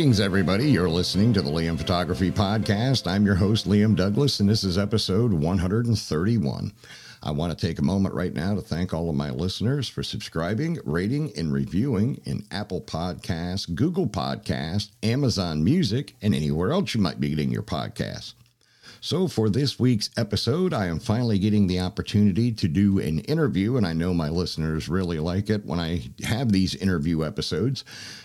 Greetings, everybody. You're listening to the Liam Photography Podcast. I'm your host, Liam Douglas, and this is episode 131. I want to take a moment right now to thank all of my listeners for subscribing, rating, and reviewing in Apple Podcasts, Google Podcasts, Amazon Music, and anywhere else you might be getting your podcasts. So, for this week's episode, I am finally getting the opportunity to do an interview, and I know my listeners really like it when I have these interview episodes.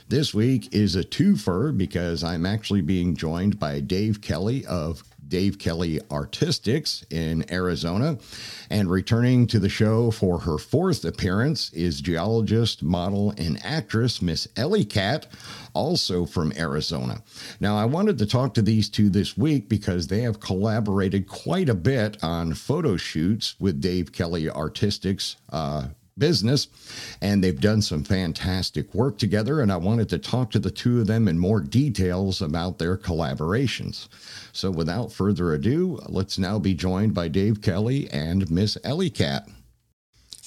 This week is a twofer because I'm actually being joined by Dave Kelly of Dave Kelly Artistics in Arizona. And returning to the show for her fourth appearance is geologist, model, and actress Miss Ellie Cat, also from Arizona. Now, I wanted to talk to these two this week because they have collaborated quite a bit on photo shoots with Dave Kelly Artistics. Uh, business and they've done some fantastic work together and I wanted to talk to the two of them in more details about their collaborations. So without further ado, let's now be joined by Dave Kelly and Miss Ellie Cat.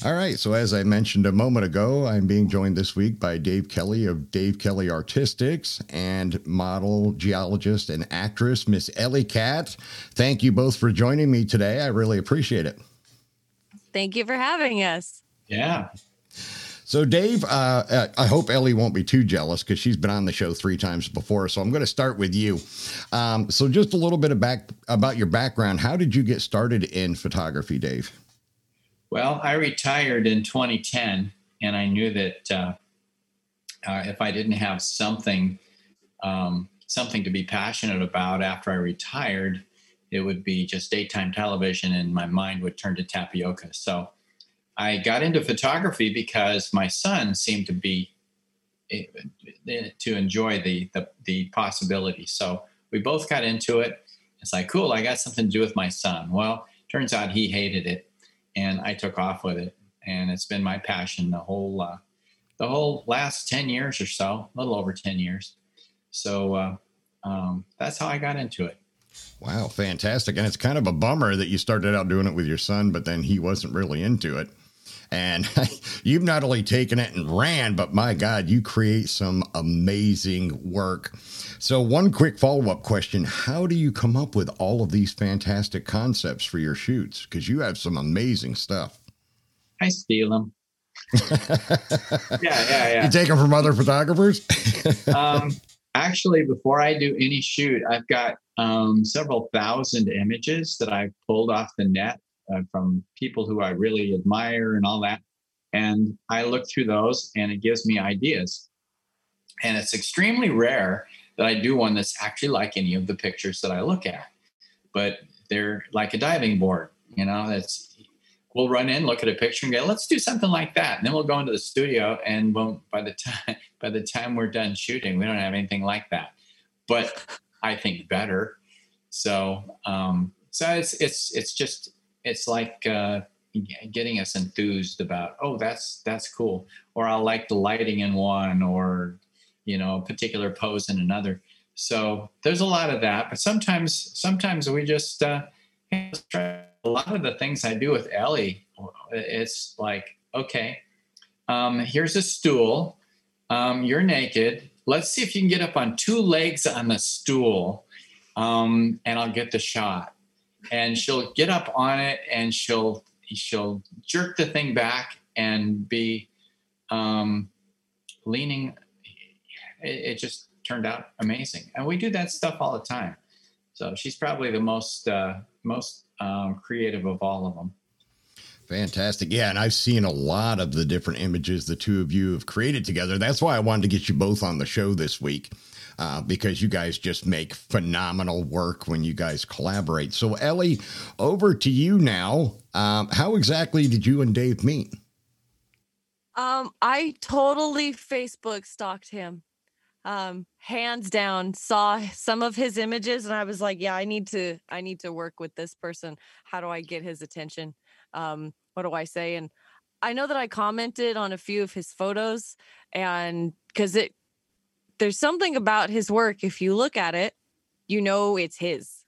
All right, so as I mentioned a moment ago, I'm being joined this week by Dave Kelly of Dave Kelly Artistics and model, geologist, and actress Miss Ellie Cat. Thank you both for joining me today. I really appreciate it. Thank you for having us. Yeah. So, Dave, uh, uh, I hope Ellie won't be too jealous because she's been on the show three times before. So, I'm going to start with you. Um, so, just a little bit of back about your background. How did you get started in photography, Dave? Well, I retired in 2010, and I knew that uh, uh, if I didn't have something um, something to be passionate about after I retired, it would be just daytime television, and my mind would turn to tapioca. So I got into photography because my son seemed to be eh, to enjoy the, the the possibility. So we both got into it. It's like, cool, I got something to do with my son. Well, turns out he hated it, and I took off with it, and it's been my passion the whole uh, the whole last ten years or so, a little over ten years. So uh, um, that's how I got into it. Wow, fantastic! And it's kind of a bummer that you started out doing it with your son, but then he wasn't really into it. And you've not only taken it and ran, but my God, you create some amazing work. So, one quick follow up question How do you come up with all of these fantastic concepts for your shoots? Because you have some amazing stuff. I steal them. yeah, yeah, yeah. You take them from other photographers? um, actually, before I do any shoot, I've got um, several thousand images that I've pulled off the net uh, from people who I really admire and all that. And I look through those and it gives me ideas. And it's extremely rare that I do one that's actually like any of the pictures that I look at. But they're like a diving board, you know, that's we'll run in, look at a picture and go, let's do something like that. And then we'll go into the studio and by the time by the time we're done shooting, we don't have anything like that. But I think better. So um so it's it's it's just it's like uh, getting us enthused about oh that's that's cool or i like the lighting in one or you know a particular pose in another. So there's a lot of that but sometimes sometimes we just uh, a lot of the things i do with ellie it's like okay um, here's a stool um, you're naked. Let's see if you can get up on two legs on the stool um, and i'll get the shot and she'll get up on it and she'll she'll jerk the thing back and be um, leaning. It, it, just turned out amazing, and we do that stuff all the time. So she's probably the most uh, most um, creative of all of them. Fantastic. Yeah. And I've seen a lot of the different images the two of you have created together. That's why I wanted to get you both on the show this week uh, because you guys just make phenomenal work when you guys collaborate. So, Ellie, over to you now. Um, how exactly did you and Dave meet? Um, I totally Facebook stalked him. um hands down saw some of his images and i was like yeah i need to i need to work with this person how do i get his attention um what do i say and i know that i commented on a few of his photos and because it there's something about his work if you look at it you know it's his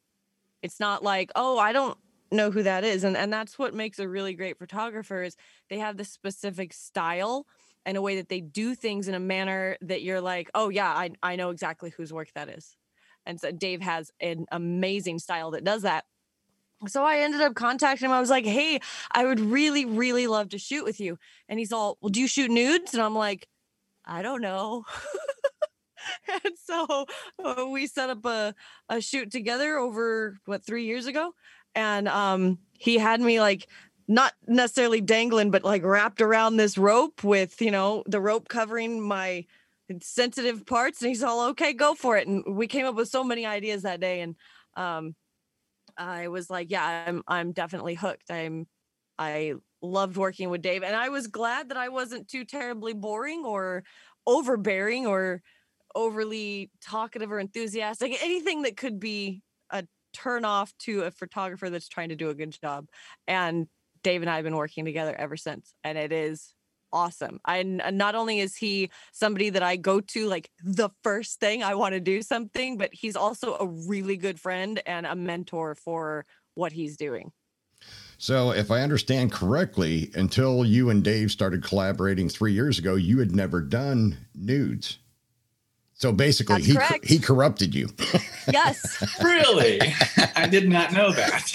it's not like oh i don't know who that is and and that's what makes a really great photographer is they have this specific style and a way that they do things in a manner that you're like, oh yeah, I I know exactly whose work that is. And so Dave has an amazing style that does that. So I ended up contacting him. I was like, hey, I would really, really love to shoot with you. And he's all, well, do you shoot nudes? And I'm like, I don't know. and so uh, we set up a, a shoot together over what three years ago and um he had me like not necessarily dangling, but like wrapped around this rope with, you know, the rope covering my sensitive parts. And he's all, okay, go for it. And we came up with so many ideas that day. And um, I was like, yeah, I'm, I'm definitely hooked. I'm, I loved working with Dave. And I was glad that I wasn't too terribly boring or overbearing or overly talkative or enthusiastic, anything that could be a turn off to a photographer that's trying to do a good job. And Dave and I have been working together ever since, and it is awesome. I not only is he somebody that I go to like the first thing I want to do something, but he's also a really good friend and a mentor for what he's doing. So, if I understand correctly, until you and Dave started collaborating three years ago, you had never done nudes. So basically, he he corrupted you. Yes. really? I did not know that.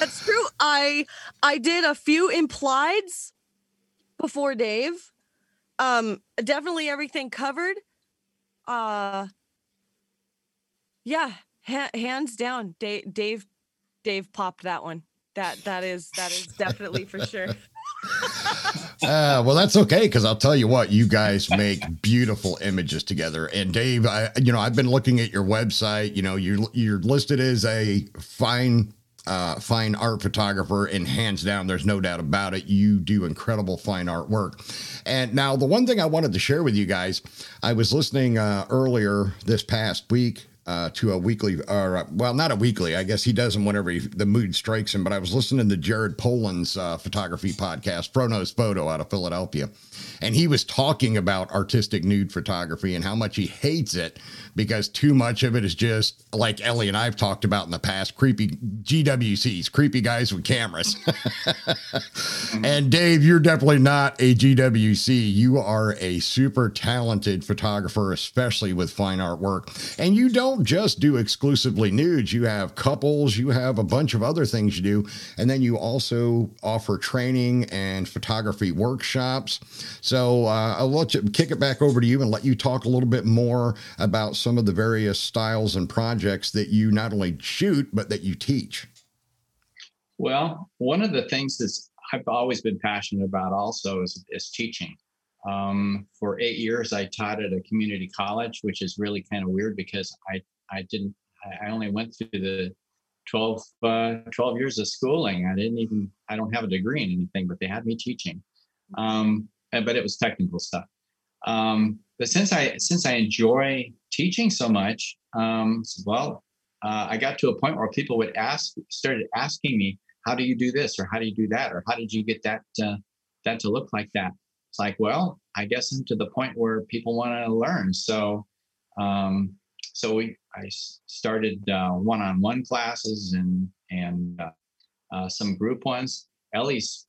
That's true. I I did a few implieds before Dave. Um, definitely everything covered. Uh, yeah, ha- hands down, Dave, Dave, Dave popped that one. That that is that is definitely for sure. uh, well, that's okay because I'll tell you what, you guys make beautiful images together. And Dave, I you know I've been looking at your website. You know you're you're listed as a fine uh, fine art photographer, and hands down, there's no doubt about it. You do incredible fine art work. And now, the one thing I wanted to share with you guys, I was listening uh, earlier this past week uh, to a weekly, or uh, well, not a weekly. I guess he does them whenever he, the mood strikes him. But I was listening to Jared Polin's uh, photography podcast, FroKnowsPhoto, out of Philadelphia, and he was talking about artistic nude photography and how much he hates it because too much of it is just like Ellie and I've talked about in the past creepy GWCs, creepy guys with cameras. and Dave, you're definitely not a GWC. You are a super talented photographer, especially with fine art work. And you don't just do exclusively nudes, you have couples, you have a bunch of other things you do. And then you also offer training and photography workshops. So uh, I'll let you kick it back over to you and let you talk a little bit more about some of the various styles and projects that you not only shoot, but that you teach? Well, one of the things that I've always been passionate about also is, is teaching. Um, for eight years, I taught at a community college, which is really kind of weird because I, I didn't, I only went through the 12, uh, 12 years of schooling. I didn't even, I don't have a degree in anything, but they had me teaching. Um, but it was technical stuff. Um, but since I since I enjoy teaching so much, um, well, uh, I got to a point where people would ask, started asking me, "How do you do this?" or "How do you do that?" or "How did you get that uh, that to look like that?" It's like, well, I guess I'm to the point where people want to learn. So, um, so we I started uh, one-on-one classes and and uh, uh, some group ones. Ellie's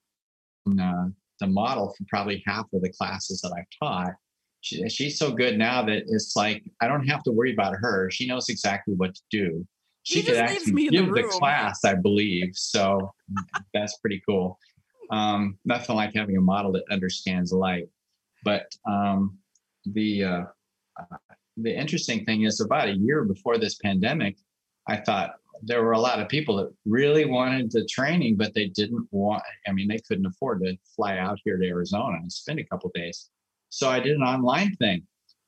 uh, the model for probably half of the classes that I've taught she, she's so good now that it's like I don't have to worry about her. She knows exactly what to do. She could actually give the, the, class, I believe. So that's pretty cool. Um, nothing like having a model that understands light. But um, the uh, the interesting thing is, about a year before this pandemic, I thought there were a lot of people that really wanted the training, but they didn't want. I mean, they couldn't afford to fly out here to Arizona and spend a couple days. So I did an online thing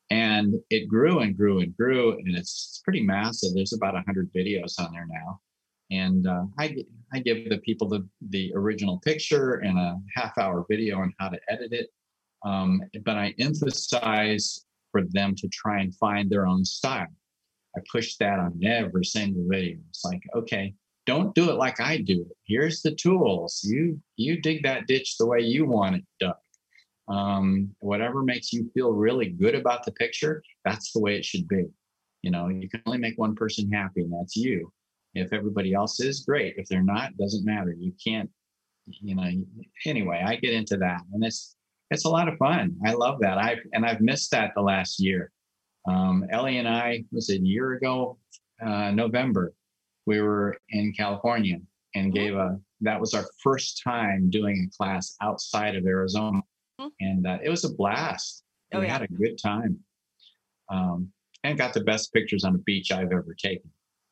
and it grew and grew and grew. And it's pretty massive. There's about 100 videos on there now. And uh, I, I give the people the, the original picture and a half hour video on how to edit it. Um, but I emphasize for them to try and find their own style. I push that on every single video. It's like, okay, don't do it like I do it. Here's the tools. You you dig that ditch the way you want it dug. Um, whatever makes you feel really good about the picture, that's the way it should be. You know, you can only make one person happy, and that's you. If everybody else is great, if they're not, doesn't matter. You can't, you know. Anyway, I get into that, and it's it's a lot of fun. I love that. I've and I've missed that the last year. Um, Ellie and I was a year ago, uh, November. We were in California and gave a. That was our first time doing a class outside of Arizona, and uh, it was a blast. Oh, we yeah. had a good time, um, and got the best pictures on the beach I've ever taken,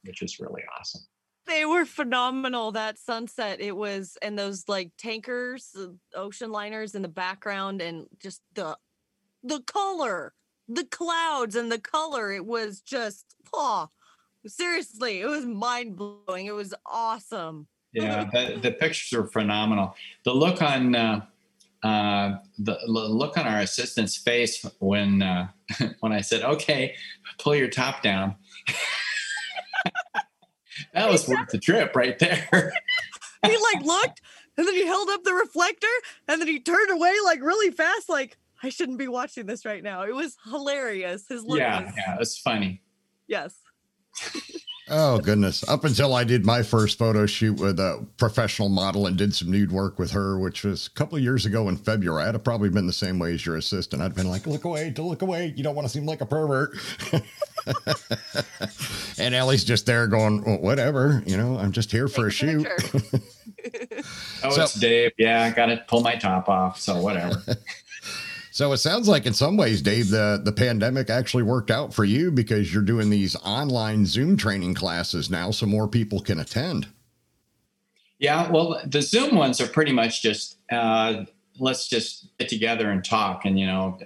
which was really awesome. They were phenomenal. That sunset, it was, and those like tankers, the ocean liners in the background, and just the the color, the clouds, and the color. It was just, oh, seriously, it was mind blowing. It was awesome. Yeah, the, the pictures are phenomenal. The look on uh, uh, the look on our assistant's face when uh, when I said, "Okay, pull your top down." that was worth the trip right there. He like looked, and then he held up the reflector, and then he turned away like really fast, like I shouldn't be watching this right now. It was hilarious. His look yeah, was, yeah, it was funny. yes. Oh goodness! Up until I did my first photo shoot with a professional model and did some nude work with her, which was a couple of years ago in February, I'd have probably been the same way as your assistant. I'd been like, "Look away! To look away! You don't want to seem like a pervert." and Ellie's just there going, well, "Whatever, you know, I'm just here for a shoot." Oh, So- it's Dave. Yeah, I got to pull my top off. So whatever. So it sounds like in some ways, Dave, the, the pandemic actually worked out for you because you're doing these online Zoom training classes now so more people can attend. Yeah, well, the Zoom ones are pretty much just uh, let's just get together and talk, and you know,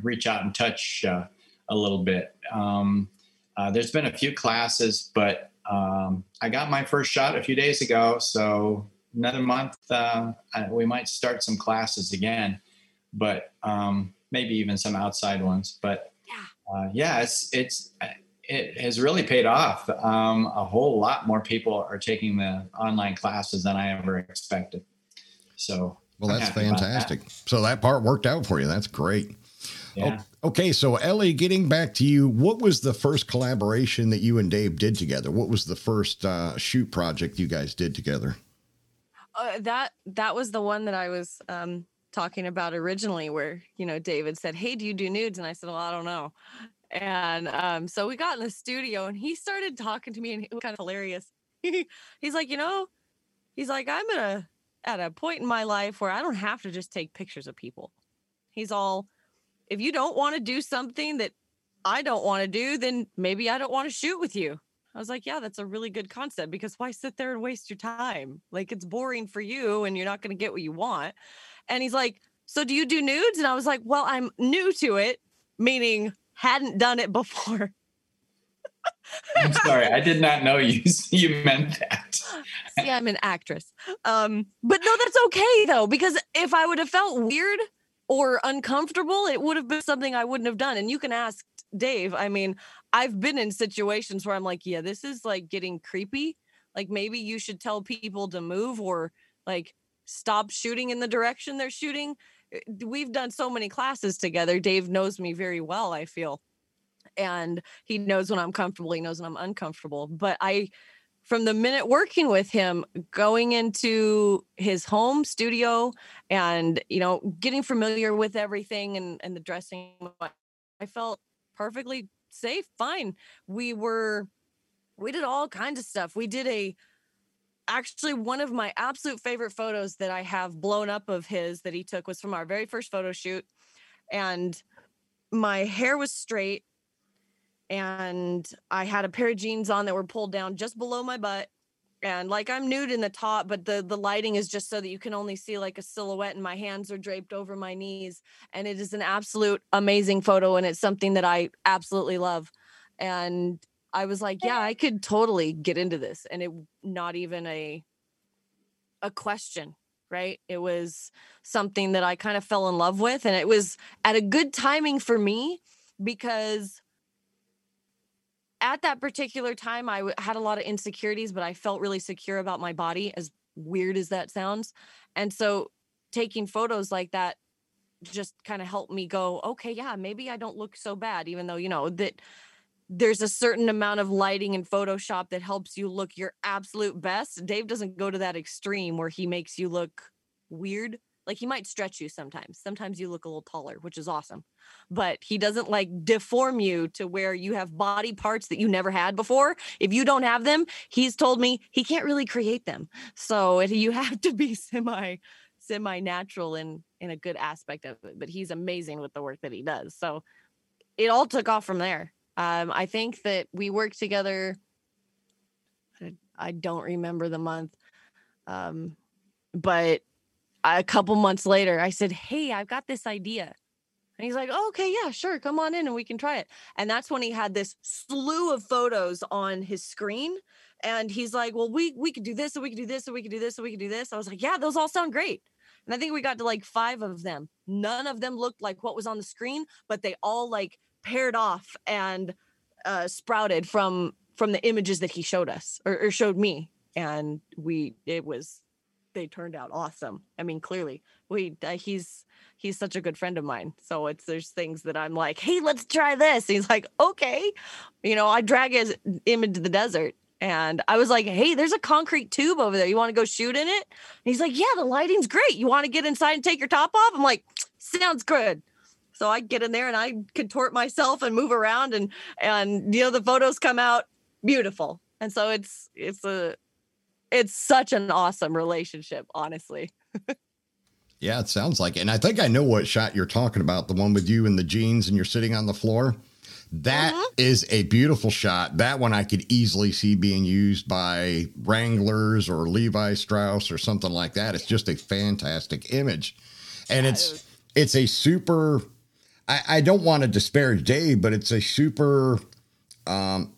reach out and touch uh, a little bit. Um, uh, there's been a few classes, but um, I got my first shot a few days ago, so another month uh, I- we might start some classes again, but um, maybe even some outside ones. But Yeah. uh, yeah, it's it's it has really paid off. Um, a whole lot more people are taking the online classes than I ever expected. So, Well, I'm that's happy about that. fantastic. So that part worked out for you. That's great. Yeah. Okay, so Ellie, getting back to you, what was the first collaboration that you and Dave did together? What was the first uh, shoot project you guys did together? Uh, that that was the one that I was um talking about originally where you know David said, "Hey, do you do nudes?" and I said, "Well, I don't know." And um so we got in the studio and he started talking to me and it was kind of hilarious. he's like, "You know, he's like, I'm at a at a point in my life where I don't have to just take pictures of people." He's all, "If you don't want to do something that I don't want to do, then maybe I don't want to shoot with you." I was like, yeah, that's a really good concept because why sit there and waste your time? Like it's boring for you and you're not going to get what you want. And he's like, so do you do nudes? And I was like, well, I'm new to it, meaning hadn't done it before. I'm sorry, I did not know you you meant that. See, I'm an actress. Um, but no, that's okay though, because if I would have felt weird or uncomfortable, it would have been something I wouldn't have done. And you can ask Dave. I mean, I've been in situations where I'm like, yeah, this is like getting creepy. Like maybe you should tell people to move or like stop shooting in the direction they're shooting. Uh, We've done so many classes together. Dave knows me very well, I feel. And he knows when I'm comfortable, he knows when I'm uncomfortable. But I from the minute working with him going into his home studio and you know getting familiar with everything and and the dressing i felt perfectly safe fine. We were we did all kinds of stuff. We did a actually one of my absolute favorite photos that i have blown up of his that he took was from our very first photo shoot and my hair was straight and I had a pair of jeans on that were pulled down just below my butt. And like I'm nude in the top, but the the lighting is just so that you can only see like a silhouette and my hands are draped over my knees. And it is an absolute amazing photo and it's something that I absolutely love. And I was like, yeah, I could totally get into this. And it not even a a question, right? It was something that I kind of fell in love with. And it was at a good timing for me because at that particular time I w- had a lot of insecurities but i felt really secure about my body as weird as that sounds and so taking photos like that just kind of helped me go okay yeah maybe i don't look so bad even though you know that there's a certain amount of lighting in photoshop that helps you look your absolute best. Dave doesn't go to that extreme where he makes you look weird like he might stretch you sometimes. Sometimes you look a little taller which is awesome. But he doesn't like deform you to where you have body parts that you never had before. If you don't have them he's told me he can't really create them. So you have to be semi semi natural in in a good aspect of it but he's amazing with the work that he does. So it all took off from there. Um i think that we worked together I- i don't remember the month um but a couple months later i said hey i've got this idea and he's like, oh, okay, yeah, sure, come on in and we can try it. And that's when he had this slew of photos on his screen. And he's like, well, we we could do this and we could do this and we could do this and we could do this. I was like, yeah, those all sound great. And I think we got to like five of them. None of them looked like what was on the screen, but they all like paired off and uh, sprouted from from the images that he showed us or, or showed me. And we it was they turned out awesome. I mean, clearly, we uh, he's he's such a good friend of mine. So it's there's things that I'm like, hey, let's try this. He's like, okay, you know, I drag his, him into the desert. And I was like, hey, there's a concrete tube over there. You want to go shoot in it? And he's like, yeah, the lighting's great. You want to get inside and take your top off? I'm like, sounds good. So I get in there and I contort myself and move around and and you know the photos come out beautiful. And so it's it's a it's such an awesome relationship, honestly. Yeah, it sounds like it. And I think I know what shot you're talking about the one with you in the jeans and you're sitting on the floor. That Mhm. is a beautiful shot. That one I could easily see being used by Wranglers or Levi Strauss or something like that. It's just a fantastic image. And Yeah, it it's was- it's a super I, I don't want to disparage Dave, but it's a super um,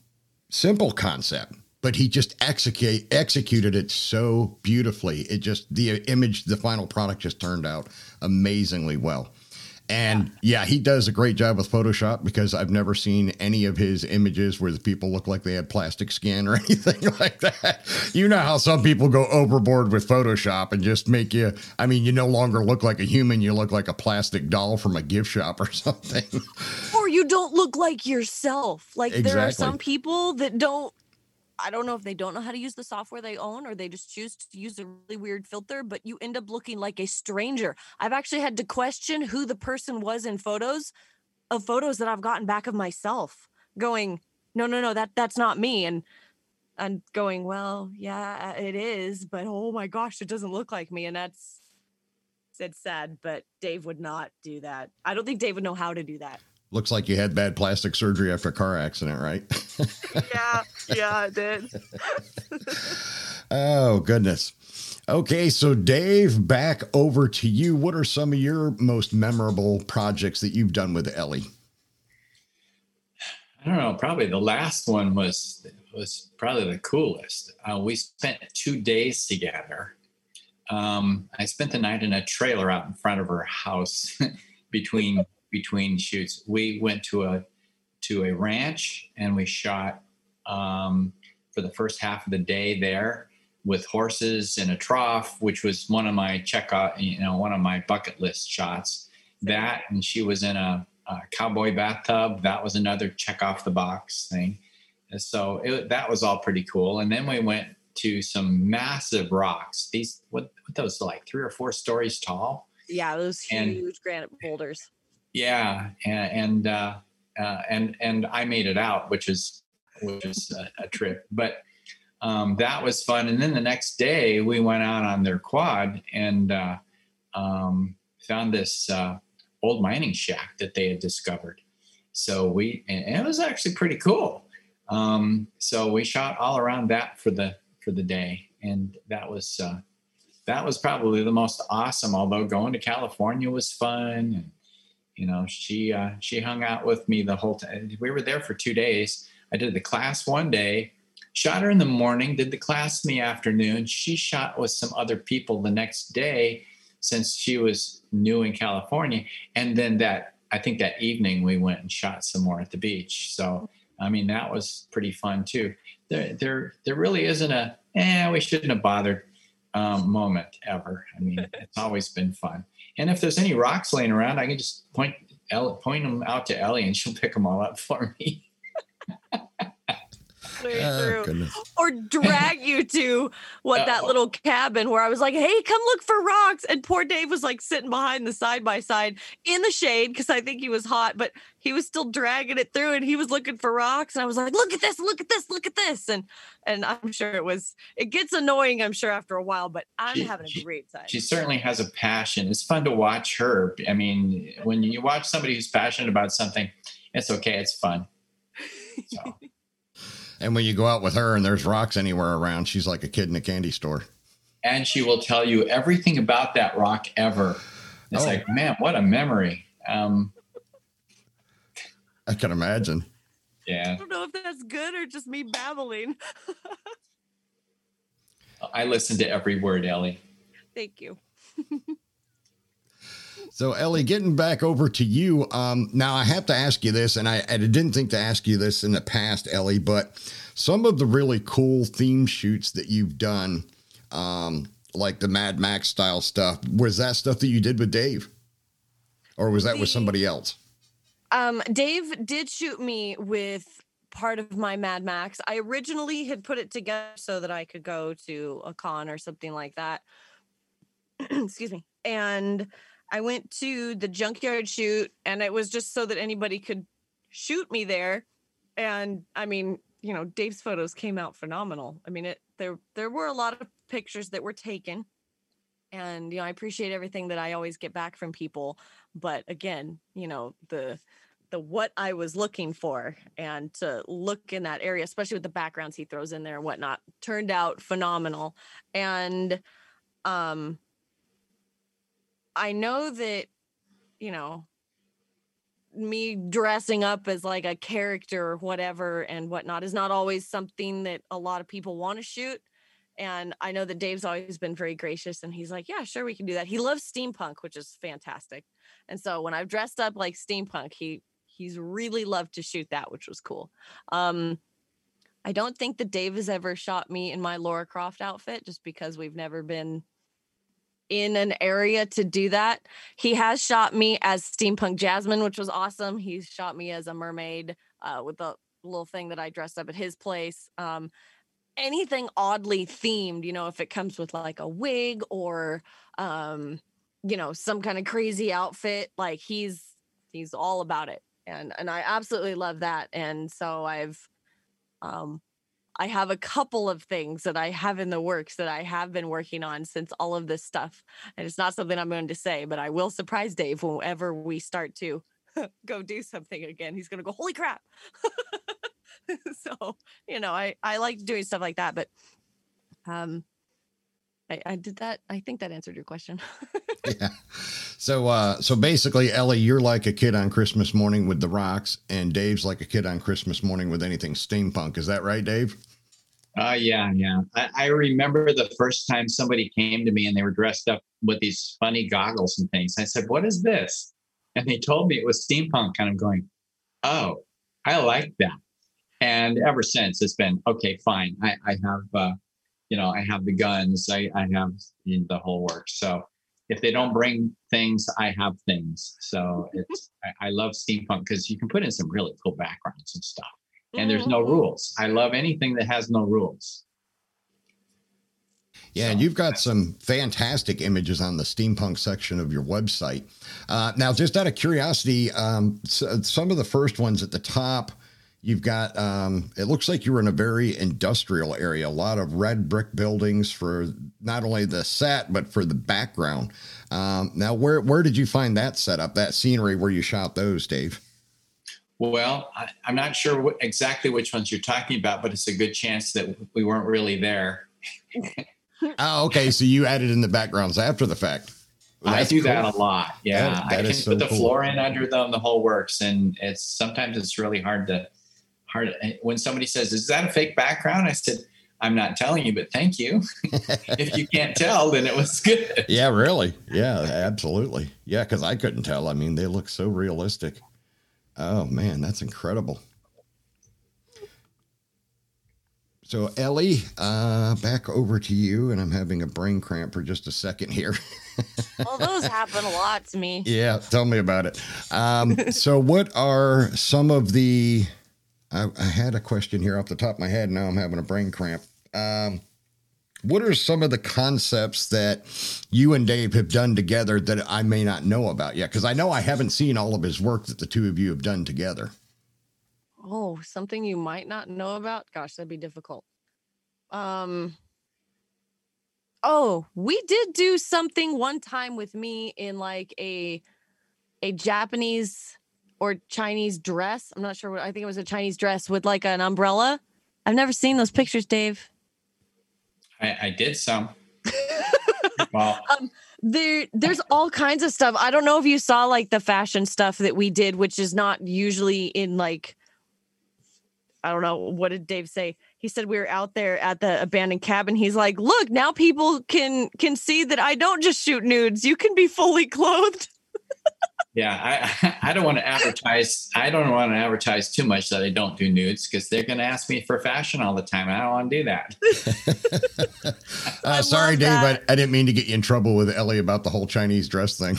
simple concept. But he just execute executed it so beautifully. It just the image, the final product just turned out amazingly well. And yeah. he does a great job with Photoshop because I've never seen any of his images where the people look like they had plastic skin or anything like that. You know how some people go overboard with Photoshop and just make you, I mean, you no longer look like a human, you look like a plastic doll from a gift shop or something. or you don't look like yourself. Like there are some people that don't I don't know if they don't know how to use the software they own or they just choose to use a really weird filter, but you end up looking like a stranger. I've actually had to question who the person was in photos of photos that I've gotten back of myself, going, no, no, no, that that's not me. And and going, well, yeah, it is, but oh my gosh, it doesn't look like me. And that's it's sad, but Dave would not do that. I don't think Dave would know how to do that. Looks like you had bad plastic surgery after a car accident, right? yeah, yeah, I did. oh, goodness. Okay, so Dave, back over to you. What are some of your most memorable projects that you've done with Ellie? I don't know. Probably the last one was was probably the coolest. Uh, we spent two days together. Um, I spent the night in a trailer out in front of her house between between shoots. We went to a to a ranch and we shot um, for the first half of the day there with horses in a trough, which was one of my check out, you know, one of my bucket list shots. That and she was in a uh, cowboy bathtub. That was another check off the box thing. And so it, that was all pretty cool. And then we went to some massive rocks. These what, what those like three or four stories tall. Yeah, those And- huge granite boulders. Yeah, and and uh, uh, and and I made it out, which is which is a, a trip. But um, that was fun. And then the next day we went out on their quad and uh, um, found this uh, old mining shack that they had discovered. So we and it was actually pretty cool. Um, so we shot all around that for the for the day, and that was uh, that was probably the most awesome. Although going to California was fun, and you know she uh, she hung out with me the whole time. We were there for two days. I did the class one day, shot her in the morning, did the class in the afternoon. She shot with some other people the next day since she was new in California, and then that I think that evening we went and shot some more at the beach. So I mean that was pretty fun too. There there there really isn't a eh we shouldn't have bothered um, moment ever. I mean it's always been fun. And if there's any rocks laying around, I can just point point them out to Ellie and she'll pick them all up for me. Very oh, true. Or drag you to what that little cabin where I was like, hey, come look for rocks. And poor Dave was like sitting behind the side by side in the shade because I think he was hot, but he was still dragging it through and he was looking for rocks. And I was like, look at this, look at this, look at this. And and I'm sure it was it gets annoying, I'm sure, after a while, but I'm she, having a great time. She certainly has a passion. It's fun to watch her. I mean, when you watch somebody who's passionate about something, it's okay, it's fun. So. And when you go out with her and there's rocks anywhere around, she's like a kid in a candy store. And she will tell you everything about that rock ever. It's oh. like, man, what a memory. Um, I can imagine. Yeah. I don't know if that's good or just me babbling. I listen to every word, Ellie. Thank you. So, Ellie, getting back over to you. Um, now, I have to ask you this, and I, I, didn't think to ask you this in the past, Ellie, but some of the really cool theme shoots that you've done, um, like the Mad Max style stuff, was that stuff that you did with Dave? Or was that with somebody else? Um, Dave did shoot me with part of my Mad Max. I originally had put it together so that I could go to a con or something like that. Excuse me. And I went to the junkyard shoot and it was just so that anybody could shoot me there. And I mean, you know, Dave's photos came out phenomenal. I mean, it there there were a lot of pictures that were taken. And you know, I appreciate everything that I always get back from people, but again, you know, the the what I was looking for and to look in that area, especially with the backgrounds he throws in there and whatnot, turned out phenomenal. And um I know that, you know, me dressing up as like a character or whatever and whatnot is not always something that a lot of people want to shoot. And I know that Dave's always been very gracious and he's like, yeah, sure, we can do that. He loves steampunk, which is fantastic. And so when I've dressed up like steampunk, he he's really loved to shoot that, which was cool. Um, I don't think that Dave has ever shot me in my Laura Croft outfit just because we've never been in an area to do that. He has shot me as Steampunk Jasmine, which was awesome. He's shot me as a mermaid uh, with the little thing that I dressed up at his place. Um, anything oddly themed, you know, if it comes with like a wig or, um, you know, some kind of crazy outfit, like he's he's all about it, and and I absolutely love that. And so I've um I have a couple of things that I have in the works that I have been working on since all of this stuff. And it's not something I'm going to say, but I will surprise Dave whenever we start to go do something again. He's going to go, holy crap. so, you know, I, I like doing stuff like that, but um, I, I did that. I think that answered your question. yeah. So, uh, so basically, Ellie, you're like a kid on Christmas morning with the rocks, and Dave's like a kid on Christmas morning with anything steampunk. Is that right, Dave? Uh, yeah, yeah. I, I, remember the first time somebody came to me and they were dressed up with these funny goggles and things. I said, What is this? And they told me it was steampunk. And I'm going, Oh, I like that. And ever since it's been, okay, fine. I, I have, uh, you know, I have the guns, I, I have the whole work. So if they don't bring things, I have things. So it's, I, I love steampunk because you can put in some really cool backgrounds and stuff and there's no mm-hmm. rules. I love anything that has no rules. Yeah, so, and you've got some fantastic images on the steampunk section of your website. Uh, now, just out of curiosity, um, so some of the first ones at the top, you've got, um, it looks like you were in a very industrial area, a lot of red brick buildings for not only the set, but for the background. Um, now, where, where did you find that setup, that scenery where you shot those, Dave? Well, I, am not sure what, exactly which ones you're talking about, but it's a good chance that we weren't really there. oh, okay. So you added in the backgrounds after the fact. Well, I do cool. that a lot. Yeah, that, that I can so put the cool. floor in under them, the whole works, and it's sometimes it's really hard to hard eh, when somebody says, "Is that a fake background?" I said, I'm not telling you, but thank you. if you can't tell, then it was good. Yeah, really. Yeah, absolutely. Yeah, because I couldn't tell. I mean, they look so realistic. Oh man, that's incredible. So Ellie, uh, back over to you, and I'm having a brain cramp for just a second here. well, those happen a lot to me. Yeah, tell me about it. Um, so, what are some of the? I, I, had a question here off the top of my head. Now I'm having a brain cramp. Um, what are some of the concepts that you and Dave have done together that I may not know about yet? Because I know I haven't seen all of his work that the two of you have done together. Oh, something you might not know about? Gosh, that'd be difficult. Um Oh, we did do something one time with me in like a a Japanese or Chinese dress. I'm not sure what I think it was a Chinese dress with like an umbrella. I've never seen those pictures, Dave. I, I did some. well, um, there, there's all kinds of stuff. I don't know if you saw like the fashion stuff that we did, which is not usually in like I don't know what did Dave say. He said we were out there at the abandoned cabin. He's like, "Look, now people can can see that I don't just shoot nudes. You can be fully clothed." Yeah, I I don't want to advertise. I don't want to advertise too much that I don't do nudes because they're going to ask me for fashion all the time. I don't want to do that. uh, sorry, Dave. I, I didn't mean to get you in trouble with Ellie about the whole Chinese dress thing.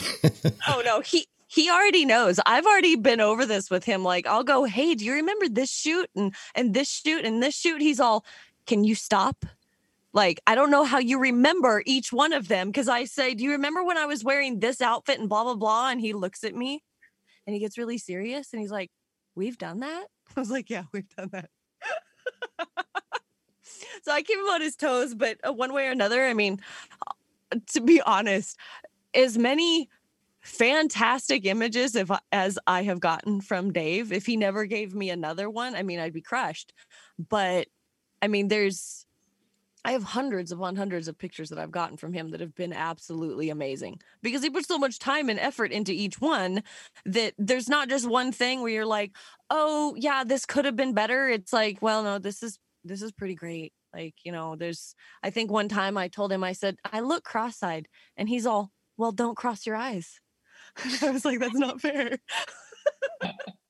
oh no, he he already knows. I've already been over this with him. Like, I'll go, hey, do you remember this shoot and and this shoot and this shoot? He's all, can you stop? Like, I don't know how you remember each one of them because I say, do you remember when I was wearing this outfit and blah blah blah? And he looks at me and he gets really serious and he's like, we've done that. I was like, yeah, we've done that. so I keep him on his toes, but uh, one way or another, I mean, uh, to be honest, as many fantastic images if as I have gotten from Dave. If he never gave me another one, I mean, I'd be crushed. But I mean, there's I have hundreds upon hundreds of pictures that I've gotten from him that have been absolutely amazing because he puts so much time and effort into each one that there's not just one thing where you're like, "Oh, yeah, this could have been better." It's like, "Well, no, this is this is pretty great." Like, you know, there's I think one time I told him I said, "I look cross-eyed." And he's all, "Well, don't cross your eyes." I was like, that's not fair.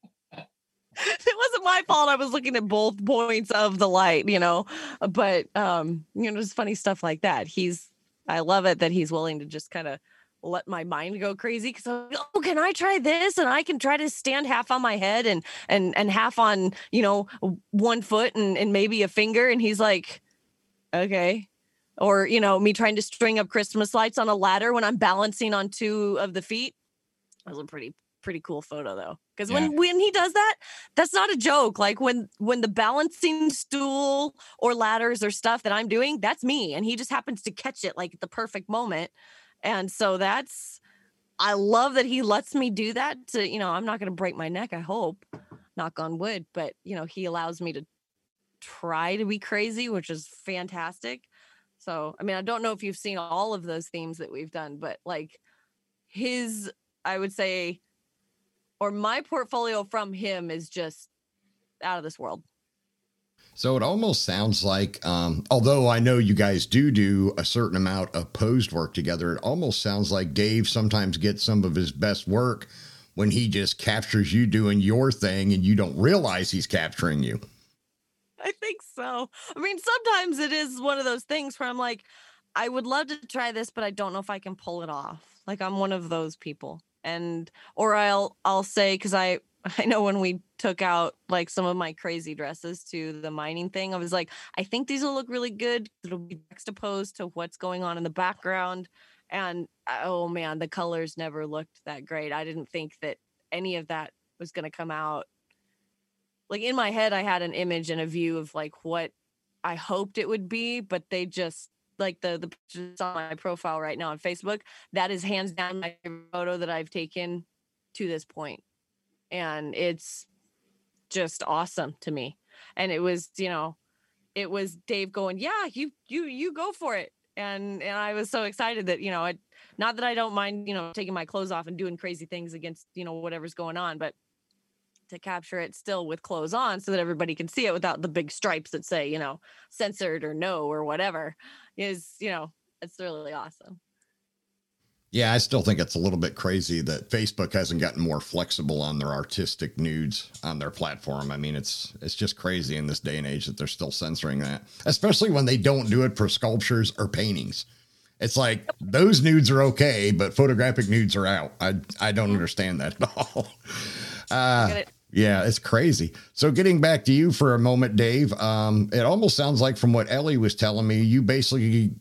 it wasn't my fault. I was looking at both points of the light, you know. But um, you know, just funny stuff like that. He's I love it that he's willing to just kind of let my mind go crazy because oh, can I try this? And I can try to stand half on my head and and and half on, you know, one foot and, and maybe a finger. And he's like, okay or you know me trying to string up christmas lights on a ladder when i'm balancing on two of the feet that was a pretty pretty cool photo though because yeah. when when he does that that's not a joke like when when the balancing stool or ladders or stuff that i'm doing that's me and he just happens to catch it like at the perfect moment and so that's i love that he lets me do that to you know i'm not going to break my neck i hope knock on wood but you know he allows me to try to be crazy which is fantastic so i mean i don't know if you've seen all of those themes that we've done but like his I would say, or my portfolio from him is just out of this world. So it almost sounds like, um, although I know you guys do do a certain amount of posed work together, it almost sounds like Dave sometimes gets some of his best work when he just captures you doing your thing and you don't realize he's capturing you. I think so. I mean, sometimes it is one of those things where I'm like, I would love to try this, but I don't know if I can pull it off. Like I'm one of those people and or I'll I'll say because I I know when we took out like some of my crazy dresses to the mining thing, I was like, I think these will look really good. It'll be juxtaposed to what's going on in the background. And uh, oh man, the colors never looked that great. I didn't think that any of that was going to come out. Like in my head, I had an image and a view of like what I hoped it would be, but they just like the the pictures on my profile right now on Facebook, that is hands down my photo that I've taken to this point. And it's just awesome to me. And it was, you know, it was Dave going, "Yeah, you you you go for it." And and I was so excited that, you know, it not that I don't mind, you know, taking my clothes off and doing crazy things against, you know, whatever's going on, but to capture it still with clothes on so that everybody can see it without the big stripes that say, you know, censored or no or whatever is, you know, it's really awesome. Yeah, I still think it's a little bit crazy that Facebook hasn't gotten more flexible on their artistic nudes on their platform. I mean, it's it's just crazy in this day and age that they're still censoring that, especially when they don't do it for sculptures or paintings. It's like those nudes are okay, but photographic nudes are out. I I don't understand that at all. Uh? Yeah, it's crazy. So getting back to you for a moment, Dave, um, it almost sounds like from what Ellie was telling me, you basically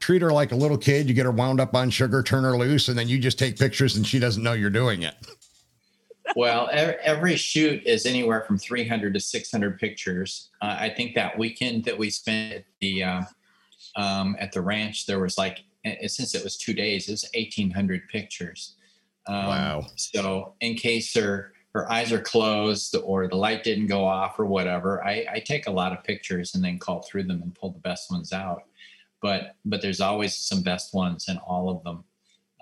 treat her like a little kid. You get her wound up on sugar, turn her loose, and then you just take pictures and she doesn't know you're doing it. well, every, shoot is anywhere from 300 to 600 pictures. Uh, I think that weekend that we spent at the uh, um, at the ranch, there was like since it was two days, it was 1,800 pictures. Um, Wow. So in case her her eyes are closed or the light didn't go off or whatever, I, I take a lot of pictures and then call through them and pull the best ones out. But but there's always some best ones in all of them.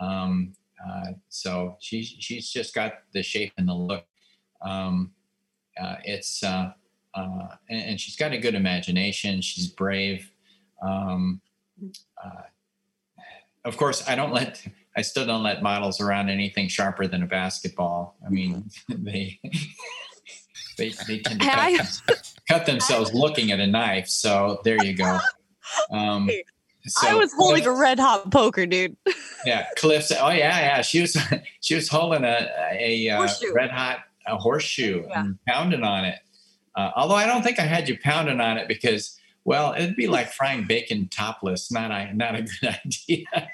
Um, uh, so she's she's just got the shape and the look. Um, uh, it's uh, uh, and, and she's got a good imagination. She's brave. Um, uh, of course, I don't let I still don't let models around anything sharper than a basketball. I mean, they they they tend to cut, them- cut themselves looking at a knife. So there you go. Um, so I was holding a red hot poker, dude. yeah, Cliff said, "Oh yeah, yeah." She was she was holding a a, uh red hot a horseshoe Yeah. and pounding on it. Uh, although I don't think I had you pounding on it because, well, it'd be like frying bacon topless. Not a not a good idea.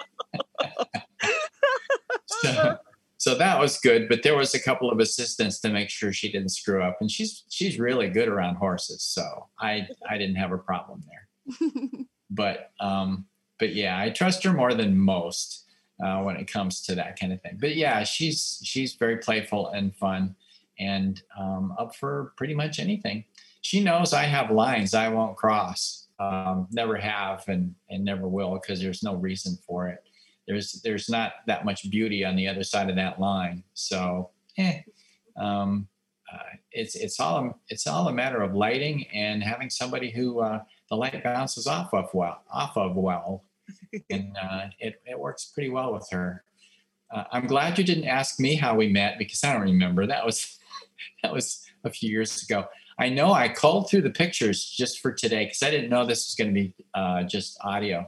so, so that was good, but there was a couple of assistants to make sure she didn't screw up, and she's she's really good around horses, so I I didn't have a problem there but um but yeah i trust her more than most uh, when it comes to that kind of thing but yeah she's she's very playful and fun and um, up for pretty much anything she knows i have lines i won't cross um, never have and and never will because there's no reason for it. There's there's not that much beauty on the other side of that line so eh, um, uh, it's it's all a, it's all a matter of lighting and having somebody who uh, the light bounces off of well off of well. And uh, it, it works pretty well with her. Uh, i'm glad you didn't ask me how we met because i don't remember. That was that was a few years ago i know i called through the pictures just for today because i didn't know this was going to be uh, just audio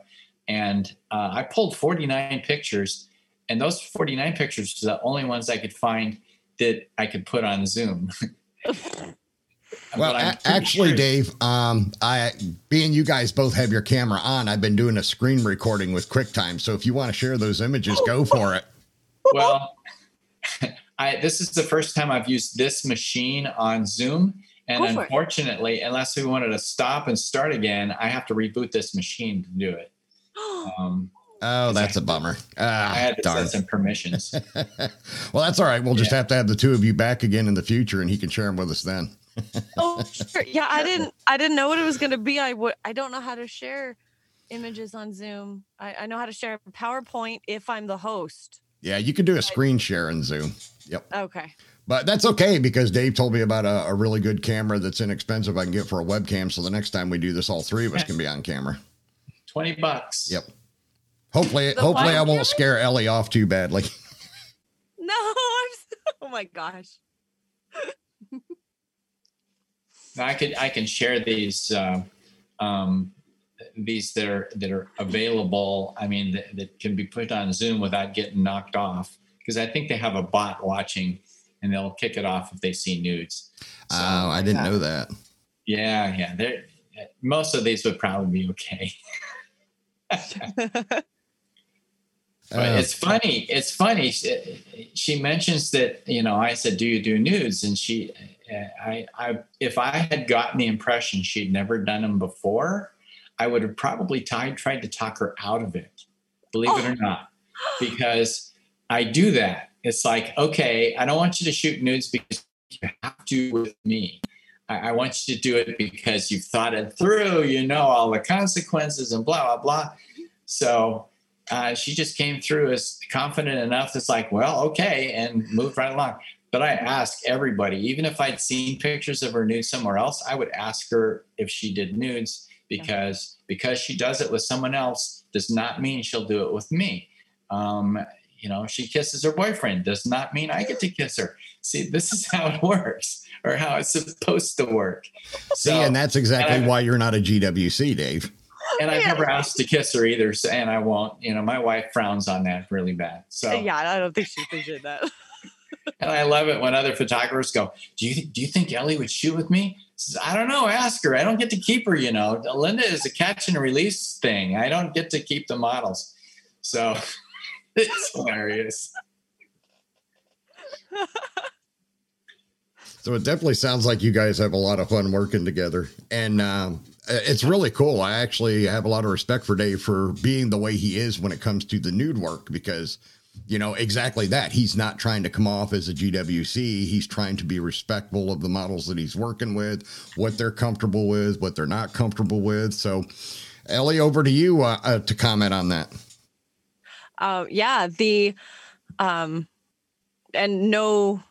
and uh, i pulled 49 pictures and those 49 pictures were the only ones i could find that i could put on zoom Well, a- actually, sure- Dave, um, I being you guys both have your camera on, I've been doing a screen recording with QuickTime. So if you want to share those images, go for it. well i this is the first time i've used this machine on zoom and Go for it. unfortunately unless we wanted to stop and start again i have to reboot this machine to do it um, Oh, that's a bummer. i Ah, had to darn. set some permissions well, that's all right. We'll just have to have the two of you back again in the future, and he can share them with us then. oh, sure. Yeah, I didn't. I didn't know what it was going to be. I would. I don't know how to share images on Zoom. I, I know how to share PowerPoint if I'm the host. Yeah, you can do a screen share in Zoom. Yep. Okay. But that's okay because Dave told me about a, a really good camera that's inexpensive I can get for a webcam. So the next time we do this, all three of us can be on camera. 20 bucks Yep. Hopefully, The hopefully I won't scare Ellie off too badly. No, I'm. s- Oh my gosh. I could i can share these uh, um, these that are that are available i mean that, that can be put on zoom without getting knocked off because i think they have a bot watching and they'll kick it off if they see nudes So, Oh, I didn't yeah. know that. Yeah, yeah. There, most of these would probably be okay. But Uh, it's funny. It's funny. She, she mentions that you know. I said, "Do you do nudes?" And she, I, I, if I had gotten the impression she'd never done them before, I would have probably tried tried to talk her out of it. Believe it or not, because I do that. It's like, okay, I don't want you to shoot nudes because you have to with me. I, I want you to do it because you've thought it through. You know all the consequences and blah blah blah. So uh, she just came through as confident enough. It's like, well, okay, and moved right along. but I ask everybody, even if I'd seen pictures of her nude somewhere else, I would ask her if she did nudes because because she does it with someone else does not mean she'll do it with me. Um, you know, she kisses her boyfriend does not mean I get to kiss her. See, this is how it works or how it's supposed to work. So, See, and that's exactly and why you're not a GWC, Dave. And I've never asked to kiss her either, and I won't. You know, my wife frowns on that really bad. So yeah, I don't think she appreciated that. and I love it when other photographers go, "Do you do you think Ellie would shoot with me?" Says, I don't know. Ask her. I don't get to keep her. You know, Linda is a catch and release thing. I don't get to keep the models, so it's hilarious. So it definitely sounds like you guys have a lot of fun working together, and um, it's really cool. I actually have a lot of respect for Dave for being the way he is when it comes to the nude work because you know exactly that. He's not trying to come off as a gwc he's trying to be respectful of the models that he's working with what they're comfortable with what they're not comfortable with. So ellie over to you uh, uh, to comment on that uh, yeah the um and no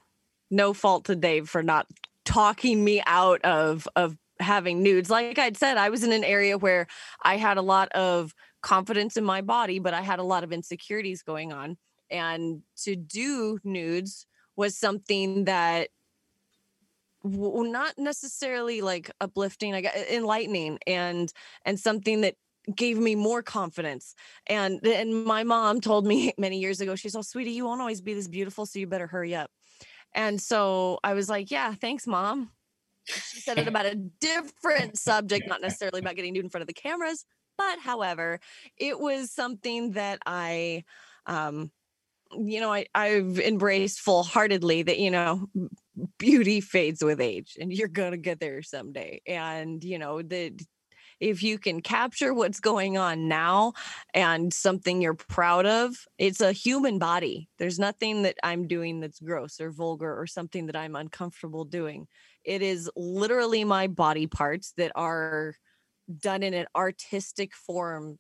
no fault to dave for not talking me out of of having nudes. Like i'd said i was in an area where i had a lot of confidence in my body but i had a lot of insecurities going on. And to do nudes was something that w- not necessarily like uplifting got enlightening and and something that gave me more confidence and and my mom told me many years ago she's all sweetie you won't always be this beautiful so you better hurry up and so i was like yeah thanks mom she said it about a different subject not necessarily about getting nude in front of the cameras but however it was something that i um you know, I, I've embraced full heartedly that, you know, beauty fades with age and you're going to get there someday. And, you know, that if you can capture what's going on now and something you're proud of, it's a human body. There's nothing that I'm doing that's gross or vulgar or something that I'm uncomfortable doing. It is literally my body parts that are done in an artistic form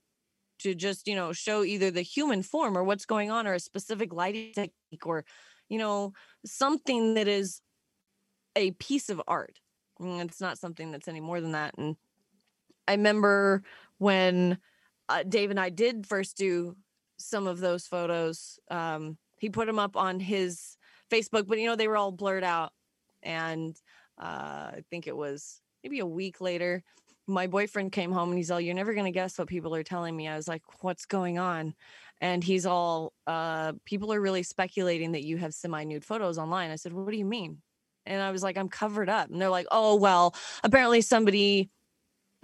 to just you know show either the human form or what's going on or a specific lighting technique or you know something that is a piece of art mm, it's not something that's any more than that and i remember when uh, dave and i did first do some of those photos um, he put them up on his facebook but you know they were all blurred out and uh, i think it was maybe a week later my boyfriend came home and he's all, You're never going to guess what people are telling me. I was like, What's going on? And he's all, uh, People are really speculating that you have semi nude photos online. I said, What do you mean? And I was like, I'm covered up. And they're like, Oh, well, apparently somebody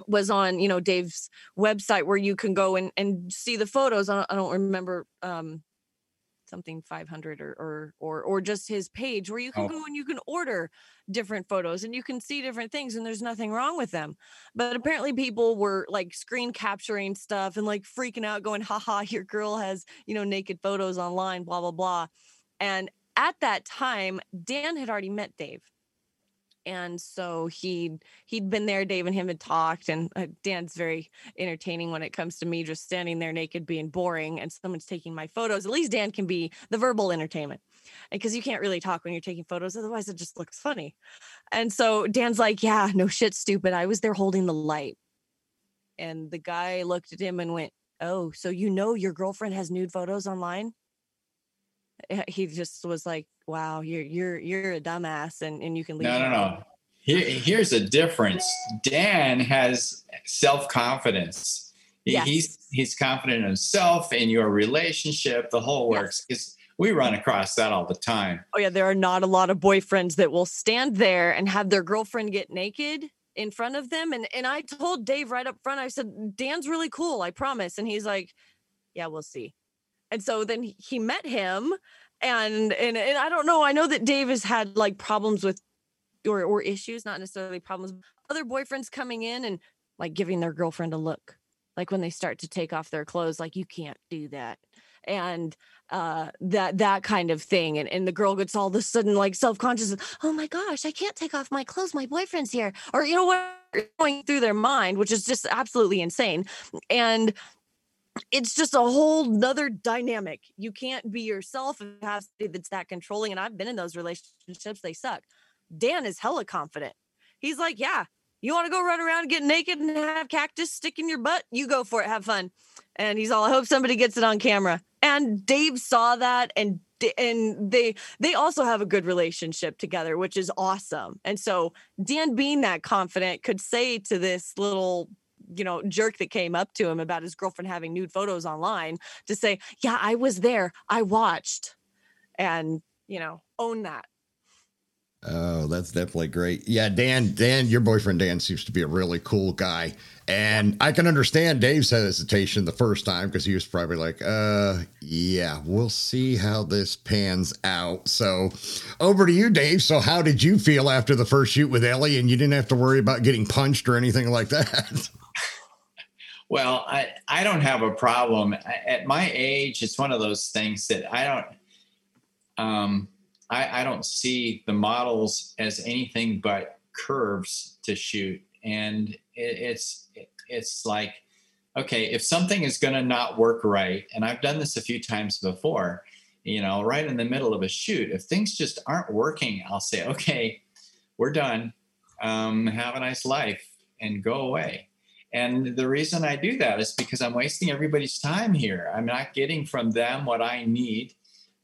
was on you know dave's website where you can go and, and see the photos. I don't, I don't remember um something 500 or or or or just his page where you can oh. go and you can order different photos and you can see different things and there's nothing wrong with them. But apparently people were like screen capturing stuff and like freaking out going haha your girl has you know naked photos online blah blah blah. And at that time dan had already met dave and so he he'd been there dave and him had talked and uh, dan's very entertaining when it comes to me just standing there naked being boring and someone's taking my photos at least dan can be the verbal entertainment because you can't really talk when you're taking photos otherwise it just looks funny. And so dan's like yeah no shit stupid i was there holding the light. And the guy looked at him and went oh so you know your girlfriend has nude photos online Eh, he just was like wow, you're you're you're a dumbass, and and you can leave. No, no, no. Here, here's a difference. Dan has self confidence. Yes. He's he's confident in himself, in your relationship, the whole works. Yes. We run across that all the time. Oh yeah, there are not a lot of boyfriends that will stand there and have their girlfriend get naked in front of them. And and I told Dave right up front, I said, Dan's really cool, I promise. And he's like, Yeah, we'll see. And so then he met him and and and I don't know. I know that Dave has had like problems with or or issues, not necessarily problems. Other boyfriends coming in and like giving their girlfriend a look, like when they start to take off their clothes, like you can't do that, and uh that that kind of thing and, and the girl gets all of a sudden like self-conscious oh my gosh i can't take off my clothes my boyfriend's here or you know what going through their mind which is just absolutely insane and it's just a whole nother dynamic. You can't be yourself if it has to that's that controlling. And I've been in those relationships, they suck. Dan is hella confident. He's like, Yeah, you want to go run around and get naked and have cactus stick in your butt? You go for it, have fun. And he's all, I hope somebody gets it on camera. And Dave saw that and and they they also have a good relationship together which is awesome and so dan being that confident could say to this little you know, jerk that came up to him about his girlfriend having nude photos online to say, Yeah, I was there. I watched. And, you know, own that. Oh, that's definitely great. Yeah, Dan, Dan, your boyfriend Dan seems to be a really cool guy. And I can understand Dave's hesitation the first time because he was probably like, uh, yeah, we'll see how this pans out. So over to you, Dave. So how did you feel after the first shoot with Ellie and you didn't have to worry about getting punched or anything like that? Well, I, I don't have a problem. At my age, it's one of those things that I don't um, I, I don't see the models as anything but curves to shoot. And it, it's it's like, okay, if something is gonna not work right, and I've done this a few times before, you know, right in the middle of a shoot, if things just aren't working, I'll say, okay, we're done. Um, have a nice life and go away and the reason I do that is because I'm wasting everybody's time here. I'm not getting from them what I need,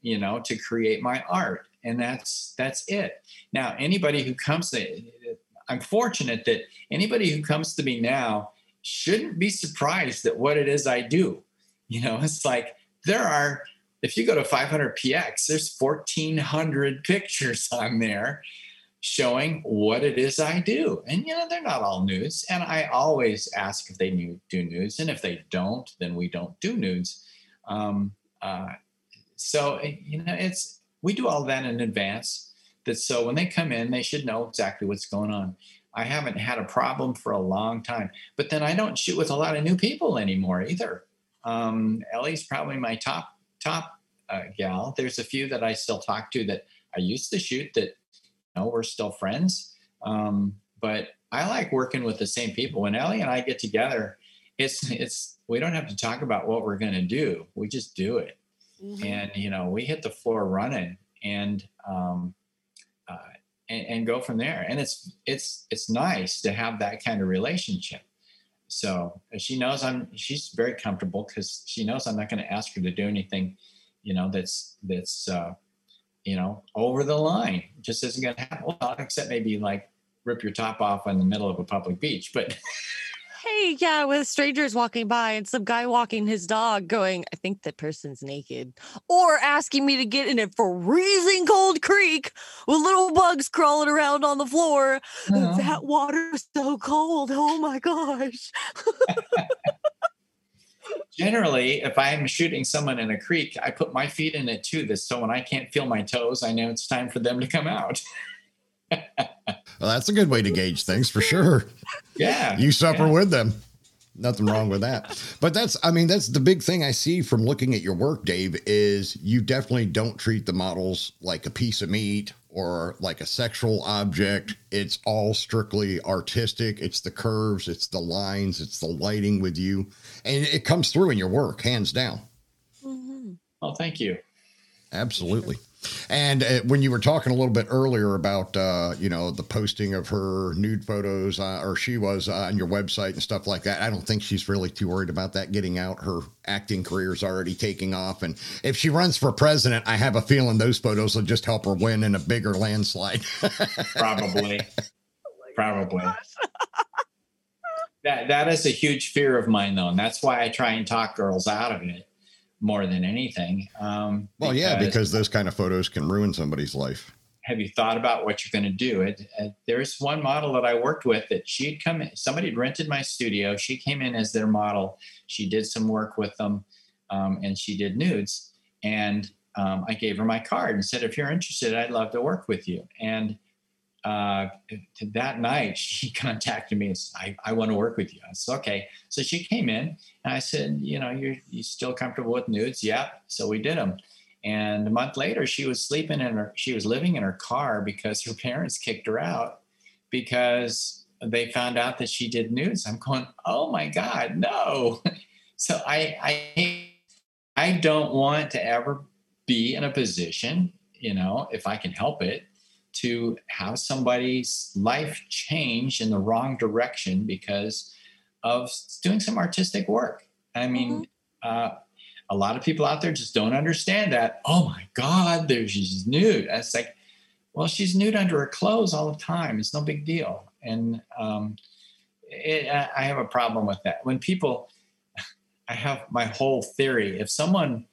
you know, to create my art. And that's that's it. Now, anybody who comes to I'm fortunate that anybody who comes to me now shouldn't be surprised at what it is I do. You know, it's like there are if you go to 500px, there's 1400 pictures on there showing what it is I do. And you know, they're not all nudes. And I always ask if they do nudes. And if they don't, then we don't do nudes. Um, uh, so eh, you know, it's we do all that in advance. That so when they come in, they should know exactly what's going on. I haven't had a problem for a long time, but then I don't shoot with a lot of new people anymore either. Um, Ellie's probably my top top uh, gal. There's a few that I still talk to that I used to shoot that know, we're still friends. Um, but I like working with the same people. When Ellie and I get together, it's it's we don't have to talk about what we're going to do. We just do it, mm-hmm. and you know we hit the floor running and um, uh, and, and go from there. And it's it's it's nice to have that kind of relationship. So she knows I'm. She's very comfortable because she knows I'm not going to ask her to do anything, you know, that's that's uh, you know, over the line. It just isn't going to happen. Well, except maybe like rip your top off in the middle of a public beach. But hey, yeah, with strangers walking by and some guy walking his dog going, I think that person's naked. Or asking me to get in a freezing cold creek with little bugs crawling around on the floor. Uh-huh. That water is so cold. Oh my gosh. generally, if I'm shooting someone in a creek, I put my feet in it too. This so when I can't feel my toes, I know it's time for them to come out. well, that's a good way to gauge things for sure. Yeah. You suffer yeah. with them. Nothing wrong with that. But that's, I mean, that's the big thing I see from looking at your work, Dave, is you definitely don't treat the models like a piece of meat or like a sexual object. It's all strictly artistic. It's the curves, it's the lines, it's the lighting with you. And it comes through in your work, hands down. Mm-hmm. Oh, thank you. Absolutely. And uh, when you were talking a little bit earlier about, uh, you know, the posting of her nude photos, uh, or she was uh, on your website and stuff like that, I don't think she's really too worried about that getting out. Her acting career is already taking off. And if she runs for president, I have a feeling those photos will just help her win in a bigger landslide. Probably. Probably. that, that is a huge fear of mine, though. And that's why I try and talk girls out of it more than anything. Um, well, because yeah, because those kind of photos can ruin somebody's life. Have you thought about what you're going to do? It, uh, there's one model that I worked with that she'd come in, somebody had rented my studio. She came in as their model. She did some work with them um, and she did nudes. And um, I gave her my card and said, if you're interested, I'd love to work with you. And uh, that night she contacted me and said, I, I want to work with you. I said, okay. So she came in and I said, you know, you're, you still comfortable with nudes? Yeah. So we did them. And a month later, she was sleeping in her, she was living in her car because her parents kicked her out because they found out that she did nudes. I'm going, oh my God, no. so I I I don't want to ever be in a position, you know, if I can help it, to have somebody's life change in the wrong direction because of doing some artistic work. I mean, mm-hmm. uh, a lot of people out there just don't understand that. Oh my God, there's she's nude. It's like, well, she's nude under her clothes all the time. It's no big deal. And um, it, I have a problem with that. When people, I have my whole theory. If someone,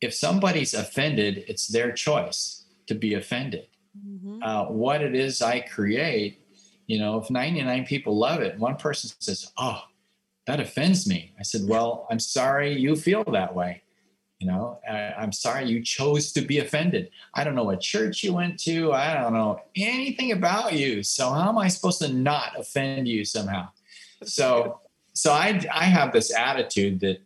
if somebody's offended, it's their choice to be offended. Mm-hmm. Uh, what it is I create, you know, if 99 people love it, one person says, "Oh, that offends me," I said, "Well, I'm sorry you feel that way." You know, I, I'm sorry you chose to be offended. I don't know what church you went to. I don't know anything about you. So how am I supposed to not offend you somehow? So, so I I have this attitude that,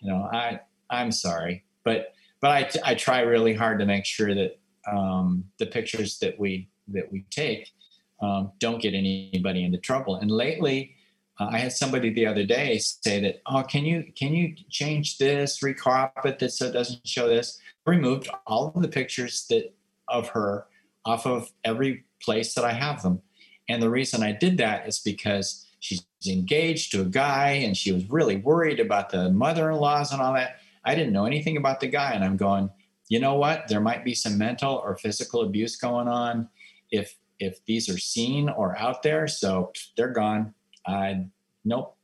you know, I I'm sorry, but but I I try really hard to make sure that um, the pictures that we that we take um, don't get anybody into trouble. And lately, uh, I had somebody the other day say that, "Oh, can you can you change this, recrop it that so it doesn't show this?" Removed all of the pictures that of her off of every place that I have them. And the reason I did that is because she's engaged to a guy and she was really worried about the mother-in-laws and all that. I didn't know anything about the guy and I'm going, you know what? There might be some mental or physical abuse going on if if these are seen or out there. So they're gone. I nope.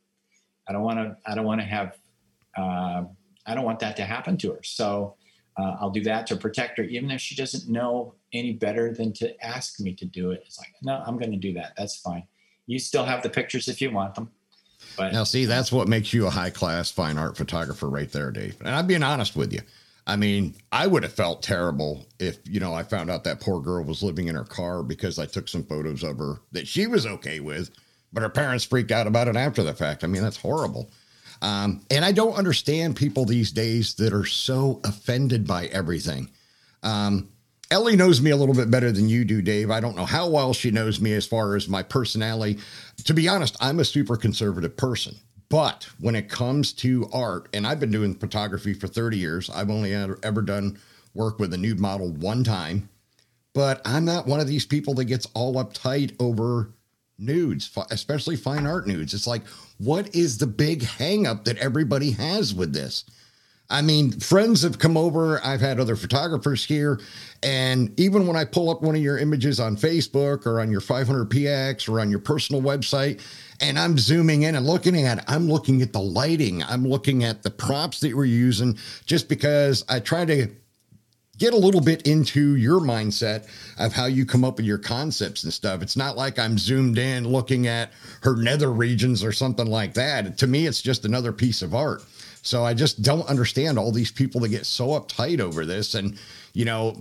I don't want to. I don't want to have. Uh, I don't want that to happen to her. So uh, I'll do that to protect her, even if she doesn't know any better than to ask me to do it. It's like, no, I'm going to do that. That's fine. You still have the pictures if you want them. But now, see, that's what makes you a high class fine art photographer, right there, Dave. And I'm being honest with you. I mean, I would have felt terrible if, you know, I found out that poor girl was living in her car because I took some photos of her that she was okay with, but her parents freaked out about it after the fact. I mean, that's horrible. Um, and I don't understand people these days that are so offended by everything. Um, Ellie knows me a little bit better than you do, Dave. I don't know how well she knows me as far as my personality. To be honest, I'm a super conservative person. But when it comes to art, and I've been doing photography for 30 years, I've only ever done work with a nude model one time. But I'm not one of these people that gets all uptight over nudes, especially fine art nudes. It's like, what is the big hangup that everybody has with this? I mean, friends have come over. I've had other photographers here. And even when I pull up one of your images on Facebook or on your 500px or on your personal website, and I'm zooming in and looking at it. I'm looking at the lighting. I'm looking at the props that we're using just because I try to get a little bit into your mindset of how you come up with your concepts and stuff. It's not like I'm zoomed in looking at her nether regions or something like that. To me, it's just another piece of art. So I just don't understand all these people that get so uptight over this and you know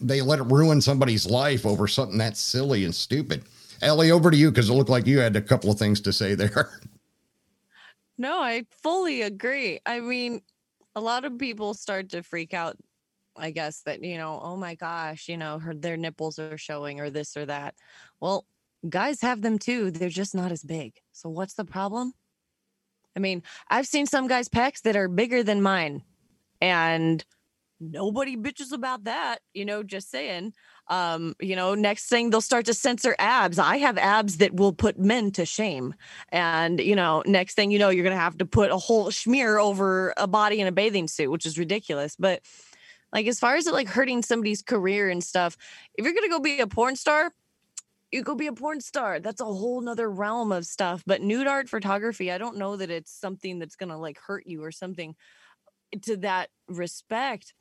they let it ruin somebody's life over something that's silly and stupid. Ellie, over to you because it looked like you had a couple of things to say there. No, I fully agree. I mean, a lot of people start to freak out, I guess, that, you know, oh my gosh, you know, her their nipples are showing or this or that. Well, guys have them too. They're just not as big. So what's the problem? I mean, I've seen some guys' pecs that are bigger than mine. And nobody bitches about that, you know, just saying um you know next thing they'll start to censor abs. I have abs that will put men to shame. And you know next thing you know you're gonna have to put a whole smear over a body in a bathing suit which is ridiculous. But like as far as it like hurting somebody's career and stuff if you're gonna go be a porn star you go be a porn star. That's a whole nother realm of stuff. But nude art photography i don't know that it's something that's gonna like hurt you or something to that respect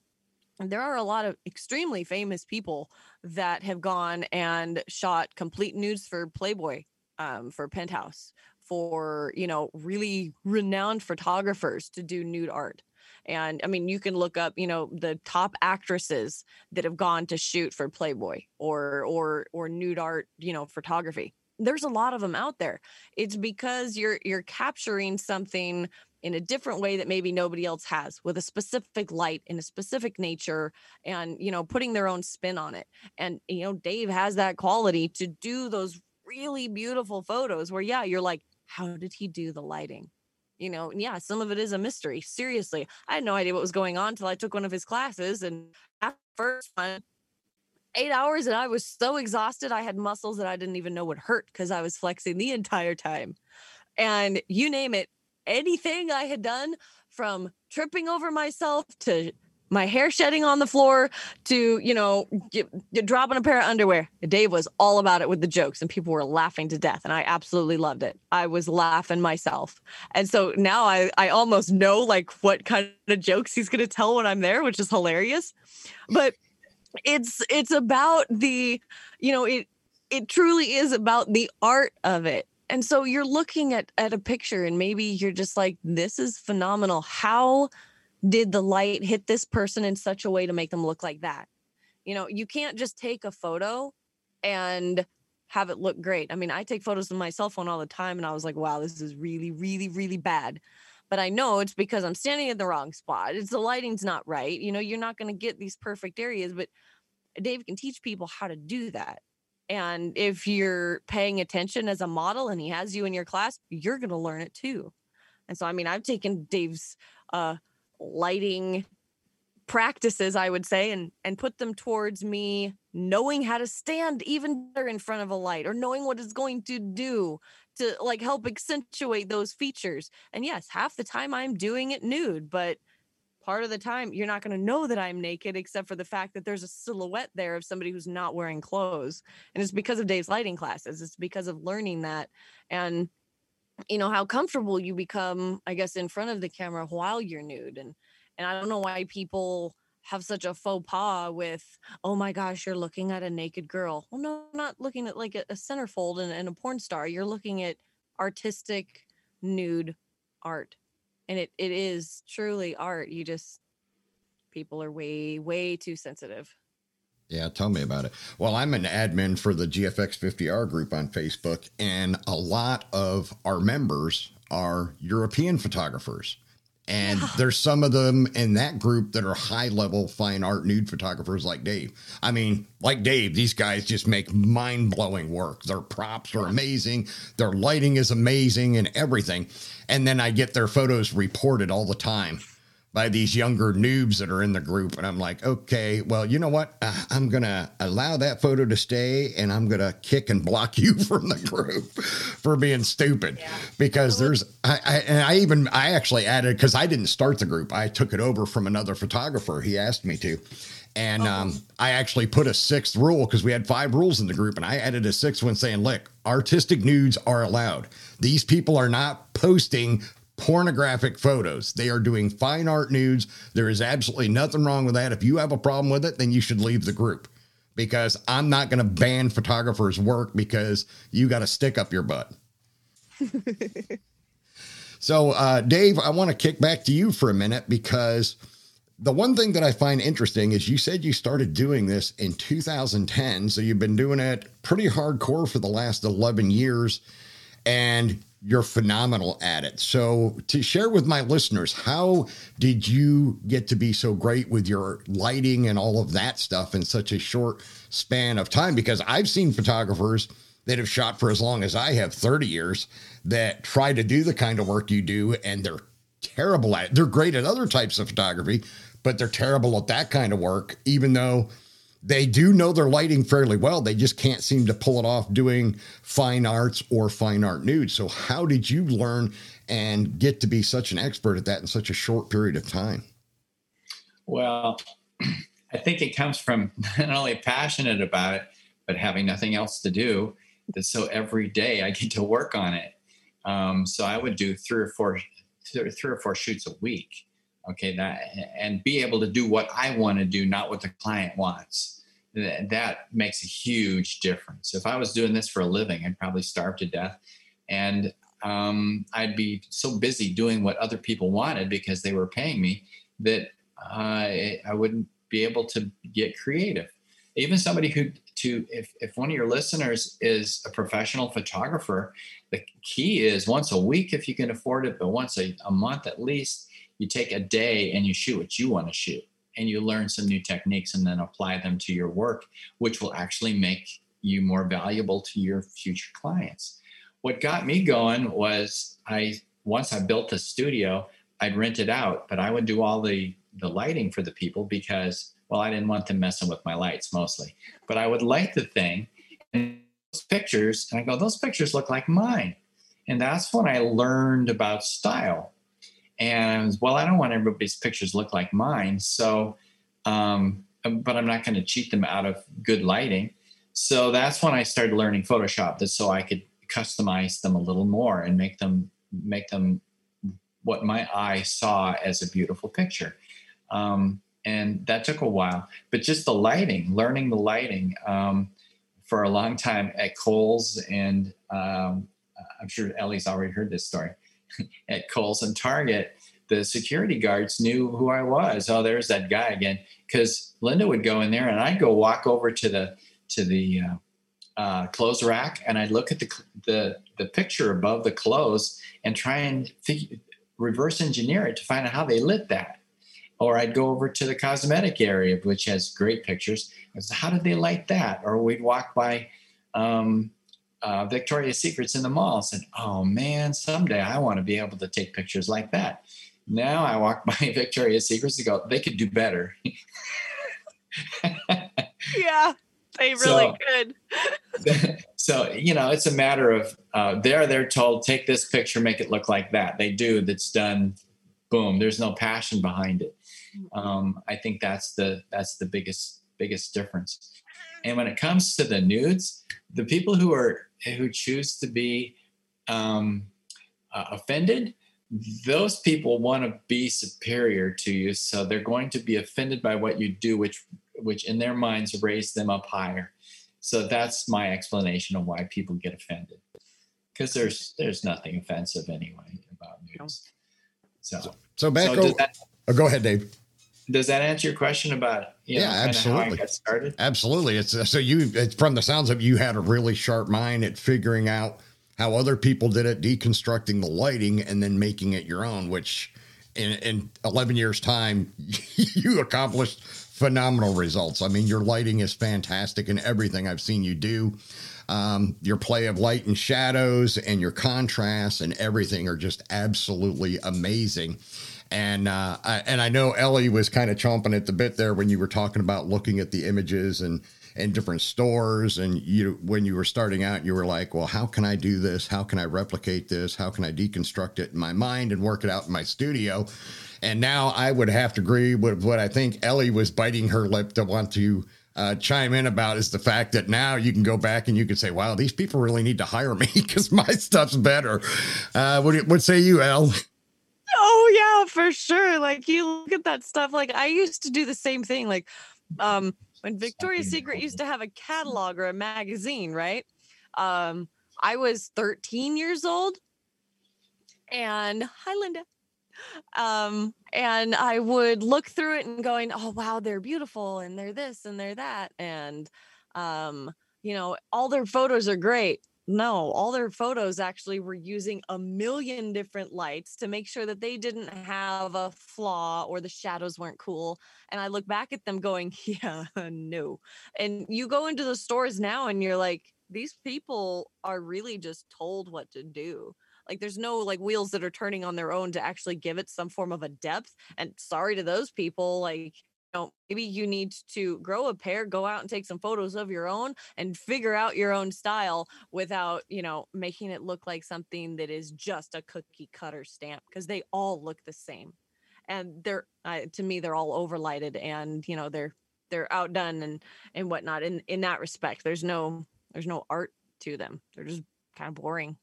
there are a lot of extremely famous people that have gone and shot complete nudes for Playboy, um, for Penthouse, for you know really renowned photographers to do nude art. And I mean, you can look up, you know, the top actresses that have gone to shoot for Playboy or or or nude art, you know, photography. There's a lot of them out there. It's because you're you're capturing something in a different way that maybe nobody else has with a specific light in a specific nature and you know putting their own spin on it and you know dave has that quality to do those really beautiful photos where yeah you're like how did he do the lighting you know, yeah, some of it is a mystery. Seriously, I had no idea what was going on until I took one of his classes. And first one, eight hours, and I was so exhausted. I had muscles that I didn't even know would hurt because I was flexing the entire time. And you name it, anything I had done from tripping over myself to my hair shedding on the floor to you know get, get dropping a pair of underwear. Dave was all about it with the jokes and people were laughing to death and i absolutely loved it. I was laughing myself. And so now i i almost know like what kind of jokes he's going to tell when i'm there which is hilarious. But it's it's about the you know it it truly is about the art of it and so you're looking at at a picture and maybe you're just like this is phenomenal how did the light hit this person in such a way to make them look like that? You know, you can't just take a photo and have it look great. I mean, I take photos with my cell phone all the time and I was like, wow, this is really, really, really bad. But I know it's because I'm standing in the wrong spot. It's the lighting's not right. You know, you're not going to get these perfect areas, but Dave can teach people how to do that. And if you're paying attention as a model and he has you in your class, you're going to learn it too. And so, I mean, I've taken Dave's uh, lighting practices i would say and and put them towards me knowing how to stand even better in front of a light or knowing what it's going to do to like help accentuate those features and yes half the time i'm doing it nude but part of the time you're not going to know that i'm naked except for the fact that there's a silhouette there of somebody who's not wearing clothes and it's because of dave's lighting classes it's because of learning that and you know how comfortable you become i guess in front of the camera while you're nude and and i don't know why people have such a faux pas with oh my gosh you're looking at a naked girl. Well no not looking at like a, a centerfold and, and a porn star you're looking at artistic nude art and it it is truly art you just people are way way too sensitive yeah, tell me about it. Well, I'm an admin for the GFX50R group on Facebook, and a lot of our members are European photographers. And yeah. there's some of them in that group that are high level fine art nude photographers like Dave. I mean, like Dave, these guys just make mind blowing work. Their props are amazing, their lighting is amazing, and everything. And then I get their photos reported all the time by these younger noobs that are in the group. And I'm like, okay, well, you know what? Uh, I'm going to allow that photo to stay and I'm going to kick and block you from the group for being stupid yeah. because there's, I, I, and I even, I actually added, because I didn't start the group, I took it over from another photographer. He asked me to. And um, oh. I actually put a sixth rule because we had five rules in the group, and I added a sixth one saying, look, artistic nudes are allowed. These people are not posting pornographic photos. They are doing fine art nudes. There is absolutely nothing wrong with that. If you have a problem with it, then you should leave the group because I'm not going to ban photographers' work because you got to stick up your butt. so, uh, Dave, I want to kick back to you for a minute because the one thing that I find interesting is you said you started doing this in 2010. So you've been doing it pretty hardcore for the last 11 years. And you're phenomenal at it. So, to share with my listeners, how did you get to be so great with your lighting and all of that stuff in such a short span of time? Because I've seen photographers that have shot for as long as I have 30 years that try to do the kind of work you do, and they're terrible at it. They're great at other types of photography, but they're terrible at that kind of work, even though they do know their lighting fairly well. They just can't seem to pull it off doing fine arts or fine art nude. So, how did you learn and get to be such an expert at that in such a short period of time? Well, I think it comes from not only passionate about it, but having nothing else to do. That so every day I get to work on it. Um, so I would do three or four, three or four shoots a week okay that and be able to do what i want to do not what the client wants. That makes a huge difference. If i was doing this for a living i'd probably starve to death. And um, i'd be so busy doing what other people wanted because they were paying me that uh, i wouldn't be able to get creative. Even somebody who to if, if one of your listeners is a professional photographer the key is once a week if you can afford it but once a, a month at least you take a day and you shoot what you want to shoot and you learn some new techniques and then apply them to your work which will actually make you more valuable to your future clients what got me going was i once I built the studio, I'd rent it out, but I would do all the the lighting for the people because well, I didn't want them messing with my lights mostly. But I would light the thing and those pictures, and I go, those pictures look like mine. And that's when I learned about style. And well, I don't want everybody's pictures look like mine. So, um, but I'm not going to cheat them out of good lighting. So that's when I started learning Photoshop, that so I could customize them a little more and make them make them what my eye saw as a beautiful picture. Um, and that took a while. But just the lighting, learning the lighting um, for a long time at Kohl's, and um, I'm sure Ellie's already heard this story at Kohl's and Target. The security guards knew who I was. Oh, there's that guy again. Because Linda would go in there, and I'd go walk over to the to the uh, uh, clothes rack, and I'd look at the the the picture above the clothes and try and reverse engineer it to find out how they lit that or I'd go over to the cosmetic area, which has great pictures. So how did they light that? Or we'd walk by um, uh, Victoria's Secrets in the mall said, oh man, someday I want to be able to take pictures like that. Now I walk by Victoria's Secrets and go, they could do better. yeah, they really so, could. so, you know, it's a matter of uh, there, they're told, take this picture, make it look like that. They do, that's done, boom, there's no passion behind it um, I think that's the that's the biggest biggest difference. And when it comes to the nudes, the people who are who choose to be um, uh, offended, those people want to be superior to you, so they're going to be offended by what you do, which which in their minds raise them up higher. So that's my explanation of why people get offended, because there's there's nothing offensive anyway about nudes. So so back so over, that, oh, go ahead, Dave does that answer your question about you know, yeah absolutely. got started? Absolutely. It's so you it's from the sounds of you had a really sharp mind at figuring out how other people did it deconstructing the lighting and then making it your own which in, in 11 years time you accomplished phenomenal results. I mean your lighting is fantastic in everything i've seen you do. Um, your play of light and shadows and your contrasts and everything are just absolutely amazing and uh, I, and I know Ellie was kind of chomping at the bit there when you were talking about looking at the images and and different stores. And you when you were starting out you were like well how can i do this? How can i replicate this? How can i deconstruct it in my mind and work it out in my studio? And now i would have to agree with what i think ellie was biting her lip to want to uh, chime in about is the fact that now you can go back and you can say wow these people really need to hire me because my stuff's better. Uh, what, what say you el Oh yeah, for sure. Like you look at that stuff. Like I used to do the same thing. Like um when Victoria's Secret used to have a catalog or a magazine, right? Um, I was 13 years old. And hi Linda. Um, and I would look through it and going, oh wow, they're beautiful and they're this and they're that. And um, you know, all their photos are great no, all their photos actually were using a million different lights to make sure that they didn't have a flaw or the shadows weren't cool. And I look back at them going, yeah, no. And you go into the stores now and you're like, these people are really just told what to do. Like there's no like wheels that are turning on their own to actually give it some form of a depth. And sorry to those people, like know, maybe you need to grow a pair, go out and take some photos of your own and figure out your own style without, you know, making it look like something that is just a cookie cutter stamp because they all look the same. And they're uh, to me they're all overlighted and, you know, they're they're outdone and and whatnot in in that respect. There's no there's no art to them. They're just kind of boring.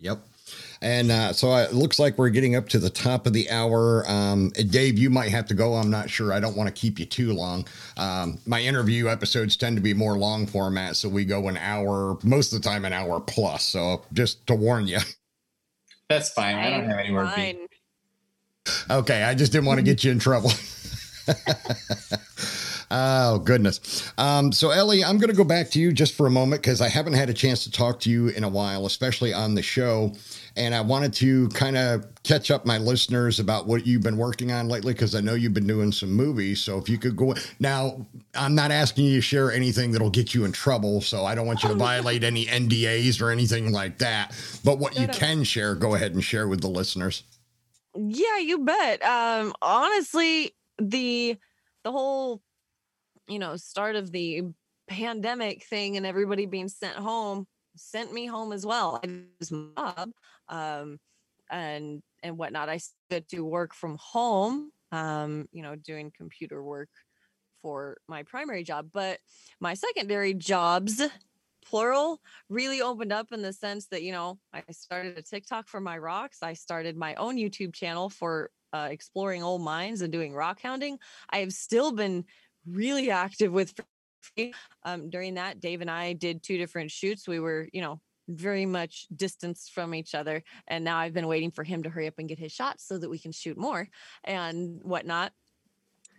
Yep. And uh, so it looks like we're getting up to the top of the hour. Um, Dave, you might have to go. I'm not sure. I don't want to keep you too long. Um, my interview episodes tend to be more long format, so we go an hour, most of the time, an hour plus. So just to warn you. That's fine. I don't have anywhere to be. Okay, I just didn't want to get you in trouble. Oh, goodness. Um, so, Ellie, I'm going to go back to you just for a moment because I haven't had a chance to talk to you in a while, especially on the show. And I wanted to kind of catch up my listeners about what you've been working on lately because I know you've been doing some movies. So, if you could go now, I'm not asking you to share anything that'll get you in trouble. So, I don't want you to violate any NDAs or anything like that. But what you can share, go ahead and share with the listeners. Yeah, you bet. Um, honestly, the the whole you know start of the pandemic thing and everybody being sent home sent me home as well. I was mob, um, and and whatnot. I started to work from home, um, you know, doing computer work for my primary job, but my secondary jobs plural really opened up in the sense that you know i started a tiktok for my rocks i started my own youtube channel for uh, exploring old mines and doing rock hounding i have still been really active with um, during that dave and i did two different shoots we were you know very much distanced from each other and now i've been waiting for him to hurry up and get his shots so that we can shoot more and whatnot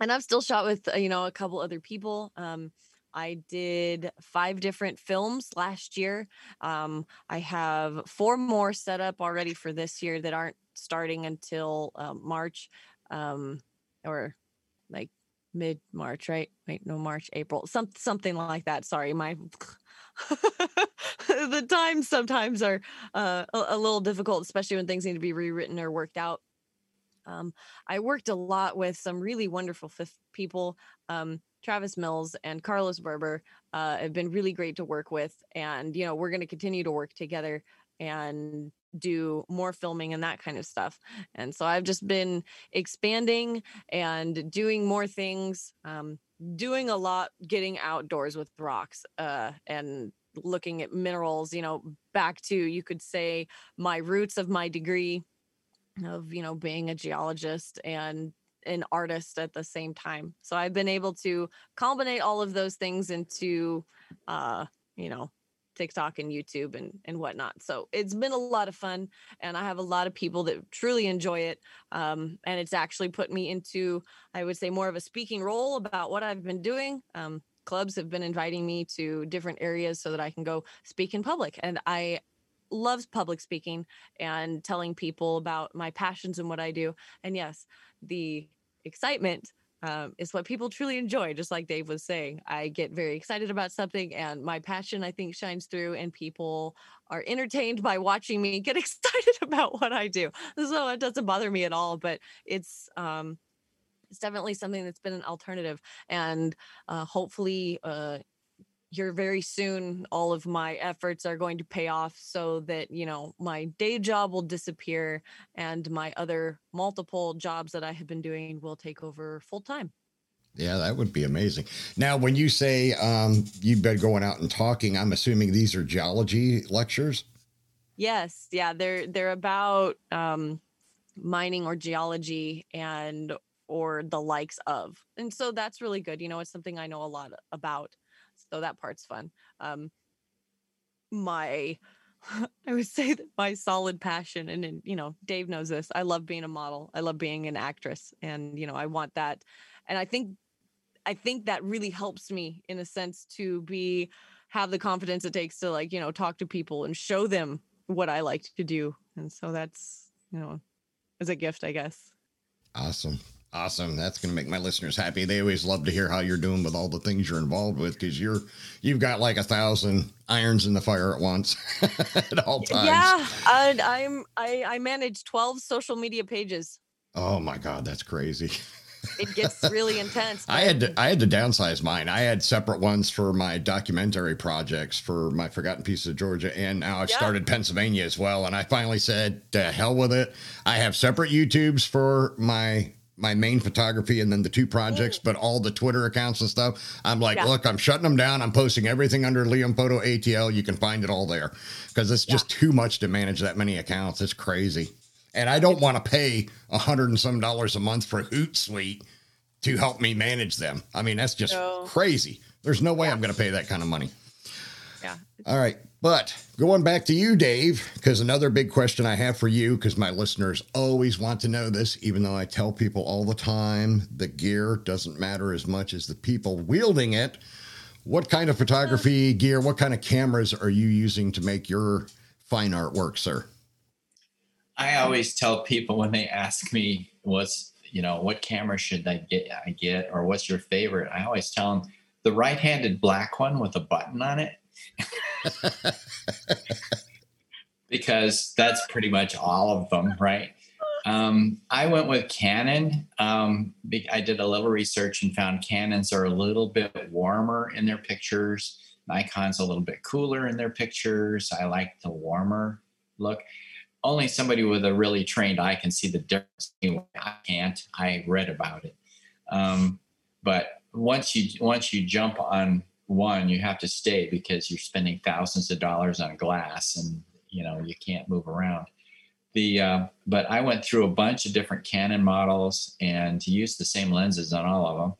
and i've still shot with uh, you know a couple other people um, I did five different films last year. Um, I have four more set up already for this year that aren't starting until uh, March um, or like mid March, right? Wait, no, March, April, some something like that. Sorry, my the times sometimes are uh, a, a little difficult, especially when things need to be rewritten or worked out. Um, I worked a lot with some really wonderful f- people. Um, Travis Mills and Carlos Berber uh, have been really great to work with. And, you know, we're going to continue to work together and do more filming and that kind of stuff. And so I've just been expanding and doing more things, um, doing a lot, getting outdoors with rocks uh, and looking at minerals, you know, back to, you could say, my roots of my degree of, you know, being a geologist and an artist at the same time. So I've been able to combine all of those things into, uh, you know, TikTok and YouTube and and whatnot. So it's been a lot of fun, and I have a lot of people that truly enjoy it. Um, and it's actually put me into, I would say, more of a speaking role about what I've been doing. Um, clubs have been inviting me to different areas so that I can go speak in public, and I loves public speaking and telling people about my passions and what I do. And yes, the excitement um, is what people truly enjoy. Just like Dave was saying, I get very excited about something, and my passion, I think, shines through, and people are entertained by watching me get excited about what I do. So it doesn't bother me at all. But it's um, it's definitely something that's been an alternative, and uh, hopefully, uh, here very soon all of my efforts are going to pay off so that you know my day job will disappear and my other multiple jobs that i have been doing will take over full time. Yeah that would be amazing. Now when you say um, you've been going out and talking i'm assuming these are geology lectures? Yes yeah they're they're about um, mining or geology and or the likes of and so that's really good you know it's something i know a lot about so that part's fun. Um, my I would say that my solid passion, and, and you know, Dave knows this. I love being a model. I love being an actress, and you know, I want that. And I think, I think that really helps me in a sense to be have the confidence it takes to like you know talk to people and show them what I like to do. And so that's you know, as a gift, I guess. Awesome. Awesome. That's going to make my listeners happy. They always love to hear how you're doing with all the things you're involved with because you're you've got like a thousand irons in the fire at once at all times. Yeah, I, I'm I, I manage twelve social media pages. Oh my god, that's crazy. It gets really intense. I had to I had to downsize mine. I had separate ones for my documentary projects for my Forgotten Pieces of Georgia, and now I've yeah. started Pennsylvania as well. And I finally said, "To hell with it." I have separate YouTubes for my my main photography and then the two projects, mm. but all the Twitter accounts and stuff. I'm like, yeah. look, I'm shutting them down. I'm posting everything under Liam Photo ATL. You can find it all there because it's just yeah. too much to manage that many accounts. It's crazy. And I don't want to pay a hundred and some dollars a month for Hootsuite to help me manage them. I mean, that's just no. crazy. There's no way yeah. I'm going to pay that kind of money. Yeah. All right. But going back to you, Dave, because another big question I have for you, because my listeners always want to know this, even though I tell people all the time the gear doesn't matter as much as the people wielding it. What kind of photography gear, what kind of cameras are you using to make your fine artwork, sir? I always tell people when they ask me what's, you know, what camera should I get, I get, or what's your favorite? I always tell them the right-handed black one with a button on it. because that's pretty much all of them, right? Um, I went with Canon. Um, I did a little research and found Canons are a little bit warmer in their pictures. Nikon's a little bit cooler in their pictures. I like the warmer look. Only somebody with a really trained eye can see the difference. I can't. I read about it. Um, but once you once you jump on one, you have to stay because you're spending thousands of dollars on glass, and you know you can't move around. The uh, but I went through a bunch of different Canon models and used the same lenses on all of them.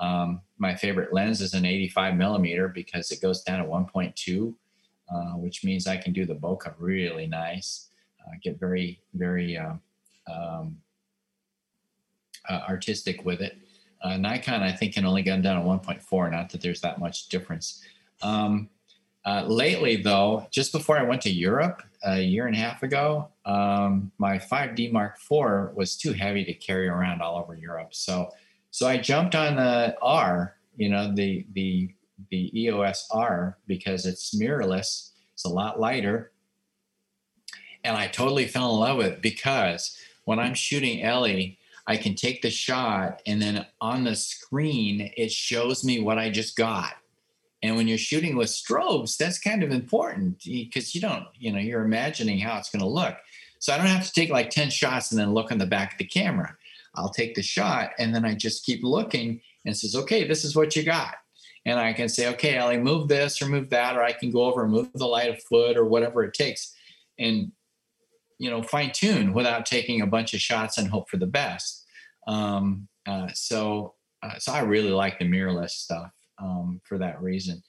Um, my favorite lens is an 85 millimeter because it goes down to 1.2, uh, which means I can do the bokeh really nice. Uh, get very very uh, um, uh, artistic with it. Uh, Nikon, I think, can only get down to 1.4. Not that there's that much difference. Um, uh, lately, though, just before I went to Europe a year and a half ago, um, my 5D Mark IV was too heavy to carry around all over Europe. So, so I jumped on the R, you know, the the the EOS R because it's mirrorless. It's a lot lighter, and I totally fell in love with it because when I'm shooting Ellie I can take the shot and then on the screen, it shows me what I just got. And when you're shooting with strobes, that's kind of important because you don't, you know, you're imagining how it's going to look. So I don't have to take like 10 shots and then look on the back of the camera. I'll take the shot and then I just keep looking and says, okay, this is what you got. And I can say, okay, Ellie, move this or move that, or I can go over and move the light a foot or whatever it takes. And you know fine tune without taking a bunch of shots and hope for the best. Um, uh, so uh, so I really like the mirrorless stuff um, for that reason.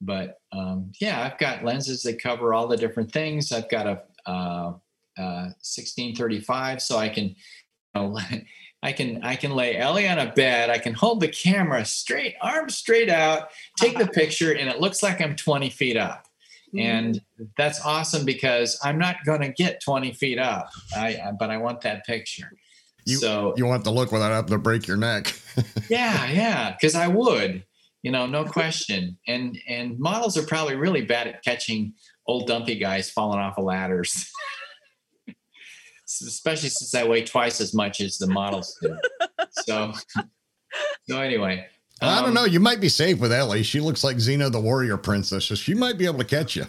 But um, yeah, I've got lenses that cover all the different things. I've got a, uh, 1635, uh, so I can. You know, I can I can lay Ellie on a bed. I can hold the camera straight, arm straight out, take the picture, and it looks like I'm 20 feet up. Mm-hmm. And that's awesome because I'm not going to get 20 feet up, I, but I want that picture. You, so you want to look without having to break your neck. yeah, yeah, because I would, you know, no question. And and models are probably really bad at catching old dumpy guys falling off of ladders. Especially since I weigh twice as much as the models do. So so anyway, um, I don't um, know. You might be safe with Ellie. She looks like Xena the warrior princess, so she might be able to catch you.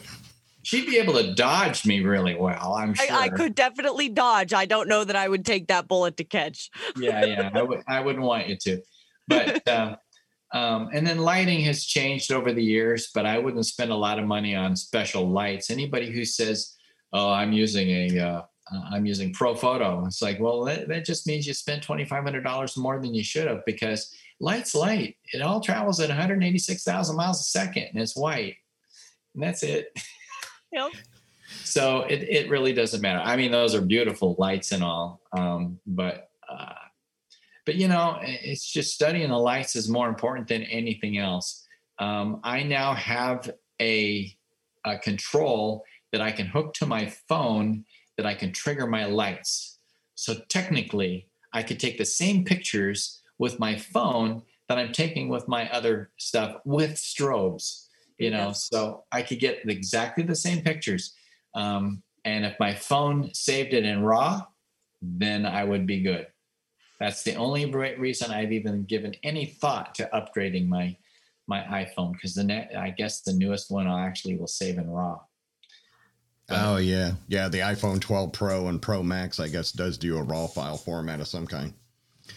She'd be able to dodge me really well. I'm sure. I, I could definitely dodge. I don't know that I would take that bullet to catch. yeah, yeah. I would. I wouldn't want you to. But uh, um, and then lighting has changed over the years, but I wouldn't spend a lot of money on special lights. Anybody who says, "Oh, I'm using a uh, I'm using Profoto," it's like, well, that, that just means you spent twenty five hundred dollars more than you should have because light's light. It all travels at 186,000 miles a second and it's white. And that's it. Yep. so it, it really doesn't matter. I mean, those are beautiful lights and all. Um, but, uh, but you know, it's just studying the lights is more important than anything else. Um, I now have a, a control that I can hook to my phone that I can trigger my lights. So technically, I could take the same pictures with my phone that I'm taking with my other stuff with strobes, you know, so I could get exactly the same pictures. Um, and if my phone saved it in RAW, then I would be good. That's the only reason I've even given any thought to upgrading my my iPhone because the net, I guess the newest one I actually will save in RAW. But, oh yeah, yeah. The iPhone 12 Pro and Pro Max, I guess, does do a RAW file format of some kind.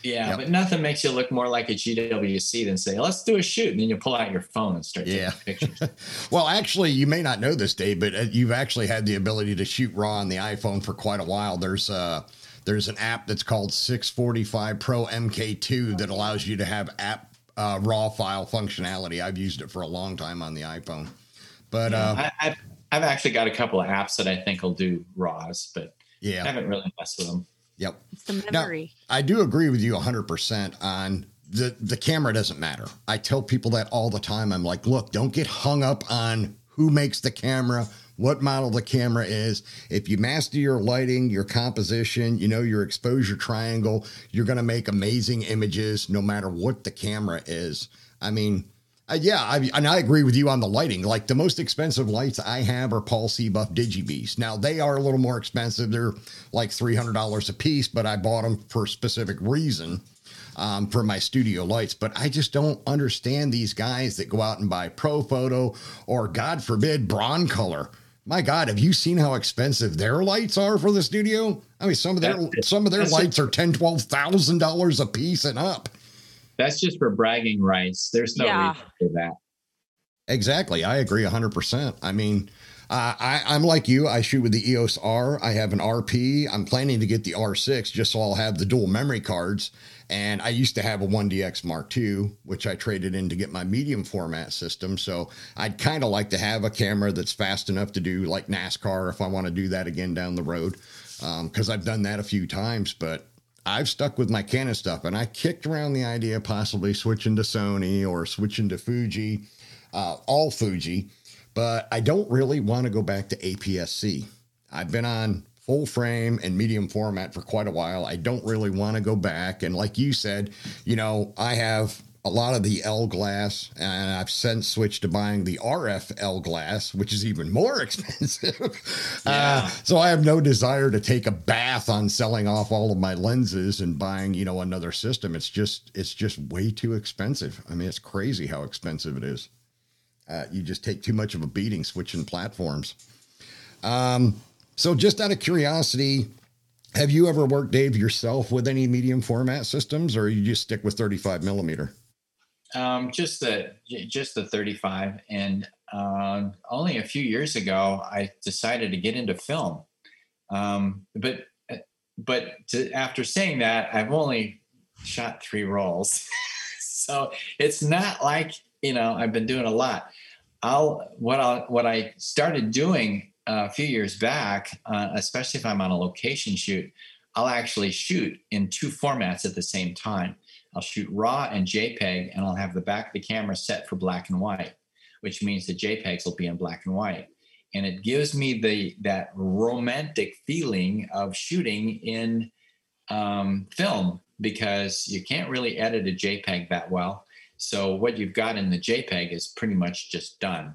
Yeah, yep. but nothing makes you look more like a GWC than say, let's do a shoot. And then you pull out your phone and start yeah. taking pictures. well, actually, you may not know this, Dave, but uh, you've actually had the ability to shoot raw on the iPhone for quite a while. There's uh there's an app that's called 645 Pro MK2 that allows you to have app uh, raw file functionality. I've used it for a long time on the iPhone. But uh, I, I've, I've actually got a couple of apps that I think will do RAWs, but yeah. I haven't really messed with them. Yep. It's the memory. I do agree with you 100% on the the camera doesn't matter. I tell people that all the time. I'm like, look, don't get hung up on who makes the camera, what model the camera is. If you master your lighting, your composition, you know your exposure triangle, you're going to make amazing images no matter what the camera is. I mean, uh, yeah, I, and I agree with you on the lighting. Like the most expensive lights I have are Paul C. Buff DigiBees. Now they are a little more expensive; they're like three hundred dollars a piece, but I bought them for a specific reason um, for my studio lights. But I just don't understand these guys that go out and buy Profoto or, God forbid, Broncolor. My God, have you seen how expensive their lights are for the studio? I mean, some of their That's- some of their lights are ten, twelve thousand dollars a piece and up. That's just for bragging rights. There's no Yeah. reason for that. Exactly. I agree 100%. I mean, uh, I, I'm like you. I shoot with the EOS R. I have an RP. I'm planning to get the R6 just so I'll have the dual memory cards. And I used to have a 1DX Mark II, which I traded in to get my medium format system. So I'd kind of like to have a camera that's fast enough to do like NASCAR if I want to do that again down the road. Because I've done that a few times, but I've stuck with my Canon stuff and I kicked around the idea of possibly switching to Sony or switching to Fuji, uh, all Fuji, but I don't really want to go back to APS-C. I've been on full frame and medium format for quite a while. I don't really want to go back. And like you said, you know, I have a lot of the L glass and I've since switched to buying the RF L glass, which is even more expensive. Uh, so I have no desire to take a bath on selling off all of my lenses and buying, you know, another system. It's just, it's just way too expensive. I mean, it's crazy how expensive it is. Uh, you just take too much of a beating switching platforms. Um, so just out of curiosity, have you ever worked, Dave, yourself with any medium format systems, or you just stick with 35 millimeter? Um, just the just the 35, and um, only a few years ago, I decided to get into film. Um, but but to, after saying that, I've only shot three rolls, so it's not like you know I've been doing a lot. I'll what I what I started doing uh, a few years back, uh, especially if I'm on a location shoot, I'll actually shoot in two formats at the same time. I'll shoot RAW and JPEG, and I'll have the back of the camera set for black and white, which means the JPEGs will be in black and white, and it gives me the that romantic feeling of shooting in um, film because you can't really edit a JPEG that well. So what you've got in the JPEG is pretty much just done.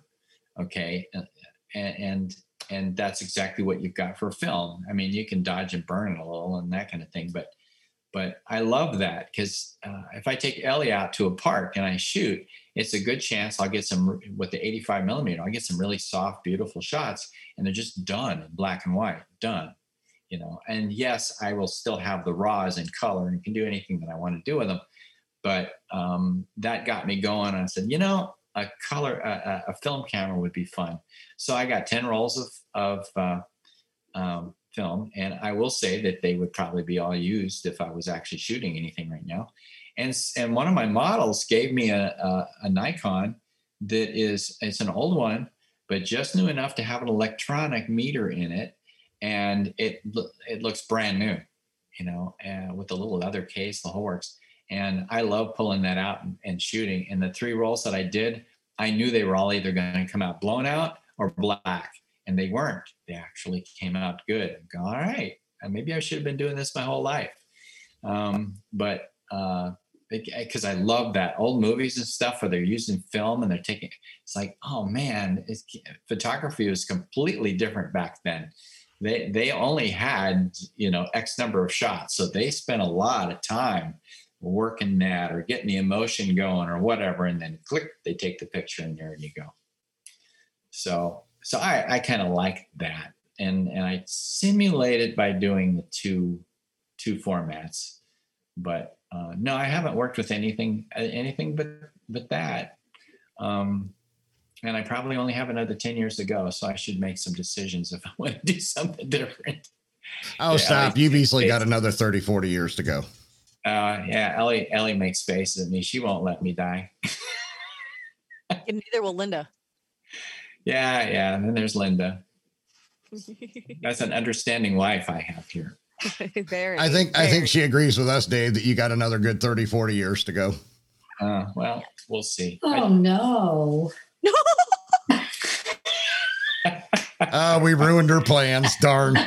Okay, and and and that's exactly what you've got for film. I mean, you can dodge and burn a little and that kind of thing, but but I love that because uh, if I take Ellie out to a park and I shoot, it's a good chance I'll get some with the 85 millimeter. I'll get some really soft, beautiful shots, and they're just done in black and white, done. You know, and yes, I will still have the raws in color and can do anything that I want to do with them. But um, that got me going. I said, you know, a color, a, a film camera would be fun. So I got 10 rolls of of uh, um, film, and I will say that they would probably be all used if I was actually shooting anything right now. And and one of my models gave me a, a, a Nikon that is it's an old one, but just new enough to have an electronic meter in it, and it it looks brand new, you know, and with the little leather case, the whole works. And I love pulling that out and, and shooting. And the three rolls that I did, I knew they were all either going to come out blown out or black and they weren't. They actually came out good. I go, all right, uh, maybe I should have been doing this my whole life. Um, but uh, because I love that old movies and stuff where they're using film and they're taking, it's like, oh man, photography was completely different back then. They they only had you know X number of shots, so they spent a lot of time working that or getting the emotion going or whatever, and then click, they take the picture and there you go. So so I, I kind of like that. And and I simulate it by doing the two two formats. But uh, no, I haven't worked with anything uh, anything but but that. Um, and I probably only have another 10 years to go. So I should make some decisions if I want to do something different. Oh, Yeah, stop. I- You've easily got another 30, 40 years to go. Uh, yeah, Ellie Ellie makes faces at me. She won't let me die. And neither will Linda. Yeah, yeah. And then there's Linda. That's an understanding wife I have here. very. I think I think she agrees with us, Dave, that you got another good 30, 40 years to go. Uh, well, we'll see. Oh no. Uh, we ruined her plans. Darn.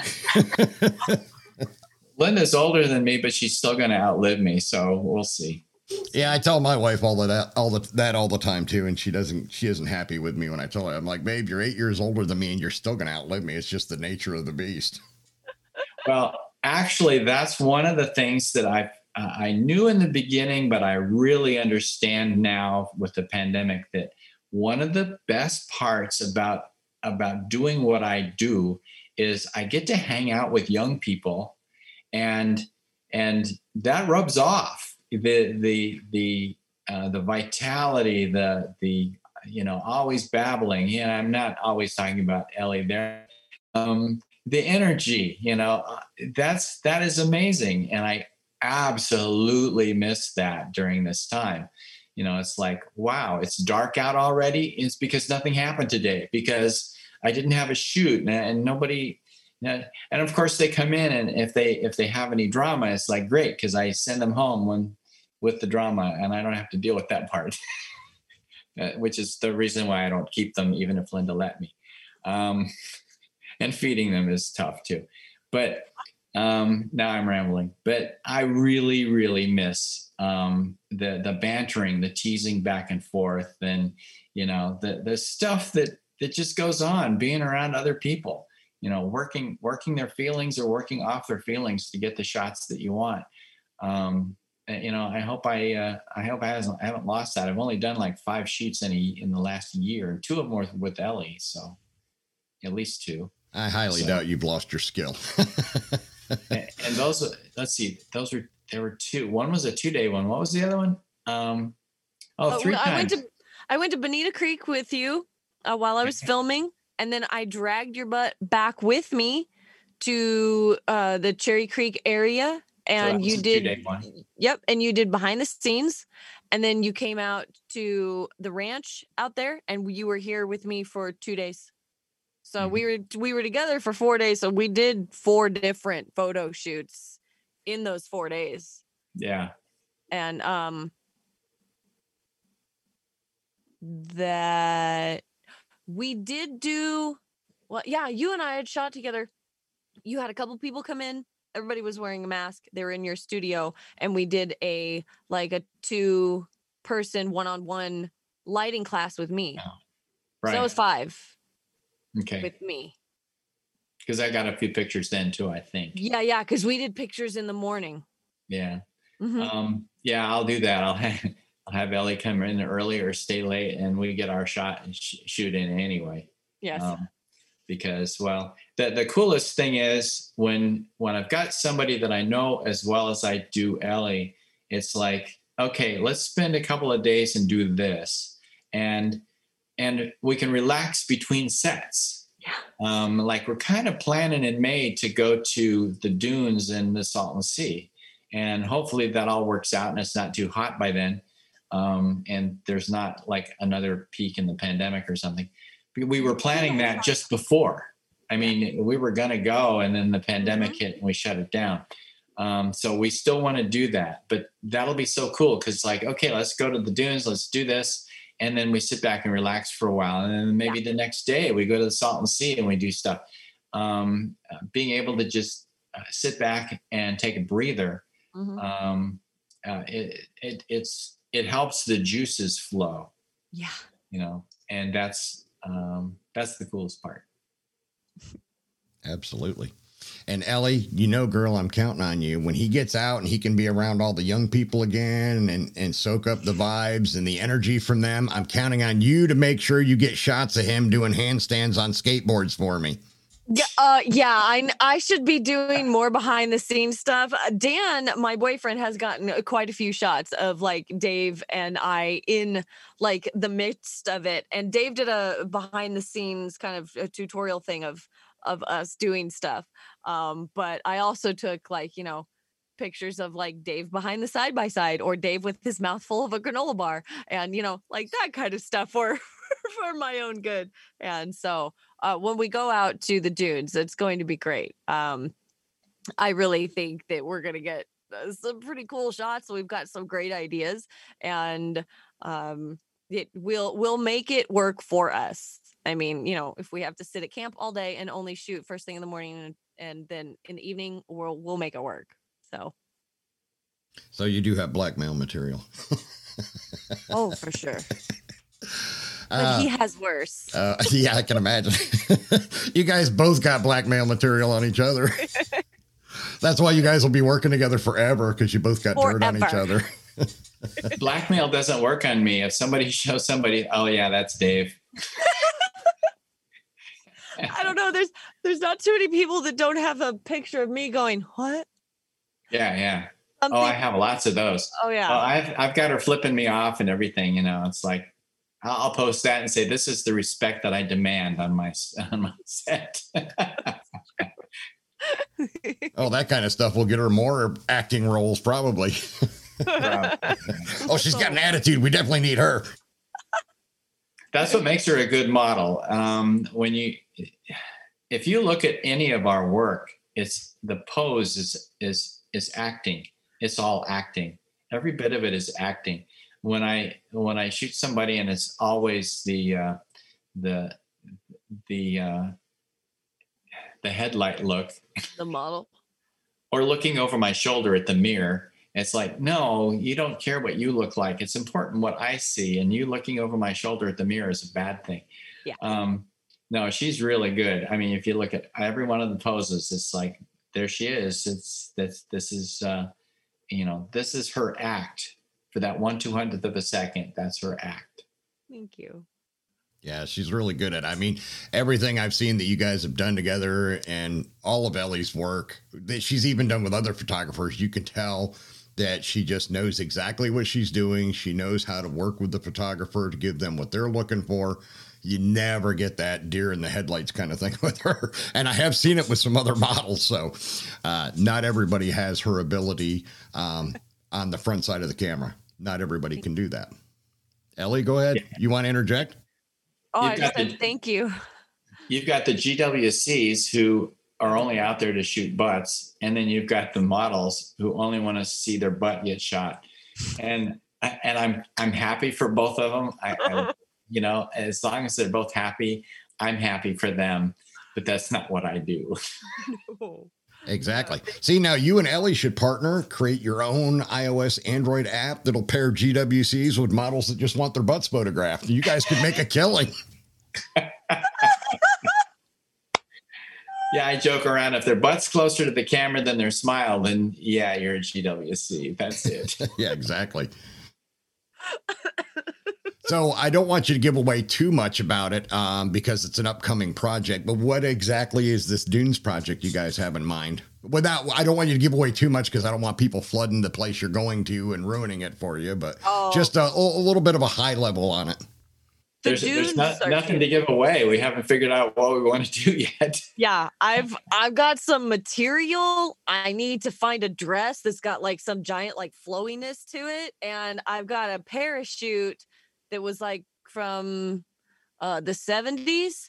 Linda's older than me, but she's still going to outlive me. So we'll see. Yeah, I tell my wife all of that all the that all the time too, and she doesn't she isn't happy with me when I tell her. I'm like, babe, you're eight years older than me, and you're still gonna outlive me. It's just the nature of the beast. Well, actually, that's one of the things that I uh, I knew in the beginning, but I really understand now with the pandemic that one of the best parts about about doing what I do is I get to hang out with young people, and and that rubs off the the the uh, the vitality, the the you know always babbling. Yeah, I'm not always talking about Ellie there. Um, the energy, you know, uh, that's that is amazing, and I absolutely miss that during this time. You know, it's like, wow, it's dark out already. It's because nothing happened today because I didn't have a shoot and, and nobody. And of course, they come in, and if they if they have any drama, it's like great because I send them home when with the drama, and I don't have to deal with that part, uh, which is the reason why I don't keep them, even if Linda let me. Um, and feeding them is tough too. But um, now I'm rambling. But I really, really miss um, the the bantering, the teasing back and forth, and you know the the stuff that that just goes on, being around other people. You know, working working their feelings or working off their feelings to get the shots that you want. Um, you know, I hope I uh, I hope I haven't I haven't lost that. I've only done like five shoots in a, in the last year, two of them were with Ellie, so at least two. I highly So- doubt you've lost your skill. and, and those let's see those were there were two one was a two day one what was the other one um oh Oh, three I went to I went to Bonita Creek with you uh, while I was filming, and then I dragged your butt back with me to uh, the Cherry Creek area, So that and was you did. Yep, and you did behind the scenes, and then you came out to the ranch out there, and you were here with me for two days. So we were we were together for four days. So we did four different photo shoots in those four days yeah and um that we did do well yeah you and i had shot together you had a couple people come in everybody was wearing a mask they were in your studio and we did a like a two person one-on-one lighting class with me. So right. that was five okay. with me. Because i got a few pictures then too i think. Yeah yeah because we did pictures in the morning. Yeah. Mhm. um yeah i'll do that. I'll have i'll have ellie come in early or stay late and we get our shot and sh- shoot in anyway. Yes. Um, because well the, the coolest thing is when when i've got somebody that i know as well as i do ellie it's like okay let's spend a couple of days and do this. And and we can relax between sets. Yeah. um, like we're kind of planning in may to go to the dunes in the salton sea. And hopefully that all works out and it's not too hot by then. Um, and there's not like another peak in the pandemic or something. We- we were planning that just before. I mean, we were going to go and then the pandemic hit and we shut it down. Um, so we still want to do that, but that'll be so cool because, like, okay, let's go to the dunes, let's do this. And then we sit back and relax for a while. And then maybe the next day we go to the Salton Sea and we do stuff. Um, being able to just uh, sit back and take a breather, Mhm. um, uh, it, it, it's, it helps the juices flow yeah you know and that's um that's the coolest part Absolutely. And Ellie, you know, girl, I'm counting on you. When he gets out and he can be around all the young people again and, and soak up the vibes and the energy from them, I'm counting on you to make sure you get shots of him doing handstands on skateboards for me. Yeah, uh, yeah, I I should be doing more behind the scenes stuff. Uh, Dan, my boyfriend, has gotten uh, quite a few shots of like Dave and I in like the midst of it. And Dave did a behind the scenes kind of a tutorial thing of of us doing stuff. Um, but I also took like you know pictures of like Dave behind the side by side or Dave with his mouth full of a granola bar and you know like that kind of stuff for for my own good. And so uh, when we go out to the dunes, it's going to be great. Um, I really think that we're going to get uh, some pretty cool shots. We've got some great ideas, and um, it will will make it work for us. I mean, you know, if we have to sit at camp all day and only shoot first thing in the morning and, and then in the evening, we'll we'll make it work. So. So you do have blackmail material. oh, for sure. But uh, he has worse. Uh, yeah, I can imagine. you guys both got blackmail material on each other. That's why you guys will be working together forever because you both got forever. dirt on each other. blackmail doesn't work on me. If somebody shows somebody, oh yeah, that's Dave. I don't know. There's there's not too many people that don't have a picture of me going, what? Yeah, yeah. Something. Oh, I have lots of those. Oh yeah. Well, I've I've got her flipping me off and everything. You know, it's like I'll post that and say this is the respect that I demand on my on my set. oh, that kind of stuff will get her more acting roles, probably. oh, she's got an attitude. We definitely need her. That's what makes her a good model. Um, when you, if you look at any of our work, it's the pose is is is acting. It's all acting. Every bit of it is acting when I when I shoot somebody and it's always the uh, the the uh, the headlight look, the model, or looking over my shoulder at the mirror. It's like, no, you don't care what you look like. It's important what I see, and you looking over my shoulder at the mirror is a bad thing. Yeah. Um, no, she's really good. I mean, if you look at every one of the poses, it's like there she is. It's this. This is, uh, you know, this is her act for that one two hundredth of a second. That's her act. Thank you. Yeah, she's really good at. It. I mean, everything I've seen that you guys have done together, and all of Ellie's work that she's even done with other photographers, you can tell that she just knows exactly what she's doing. She knows how to work with the photographer to give them what they're looking for. You never get that deer in the headlights kind of thing with her. And I have seen it with some other models. So, uh, not everybody has her ability um, on the front side of the camera not everybody can do that. Ellie, go ahead. Yeah. You want to interject? Oh, you've I just said the, thank you. You've got the GWCs who are only out there to shoot butts, and then you've got the models who only want to see their butt get shot. And and I'm I'm happy for both of them. I, I, you know, as long as they're both happy, I'm happy for them. But that's not what I do. No. Exactly. See, now you and Ellie should partner, create your own iOS Android app that'll pair GWCs with models that just want their butts photographed. You guys could make a killing. yeah, I joke around. If their butt's closer to the camera than their smile, then yeah, you're a GWC. That's it. yeah, exactly. So I don't want you to give away too much about it um, because it's an upcoming project. But what exactly is this Dunes project you guys have in mind? Without, I don't want you to give away too much because I don't want people flooding the place you're going to and ruining it for you. But oh. just a, a, little bit of a high level on it. The there's, there's not, nothing to give away. We haven't figured out what we want to do yet. Yeah, I've I've got some material. I need to find a dress that's got like some giant like flowiness to it, and I've got a parachute that was like from uh, the 70s.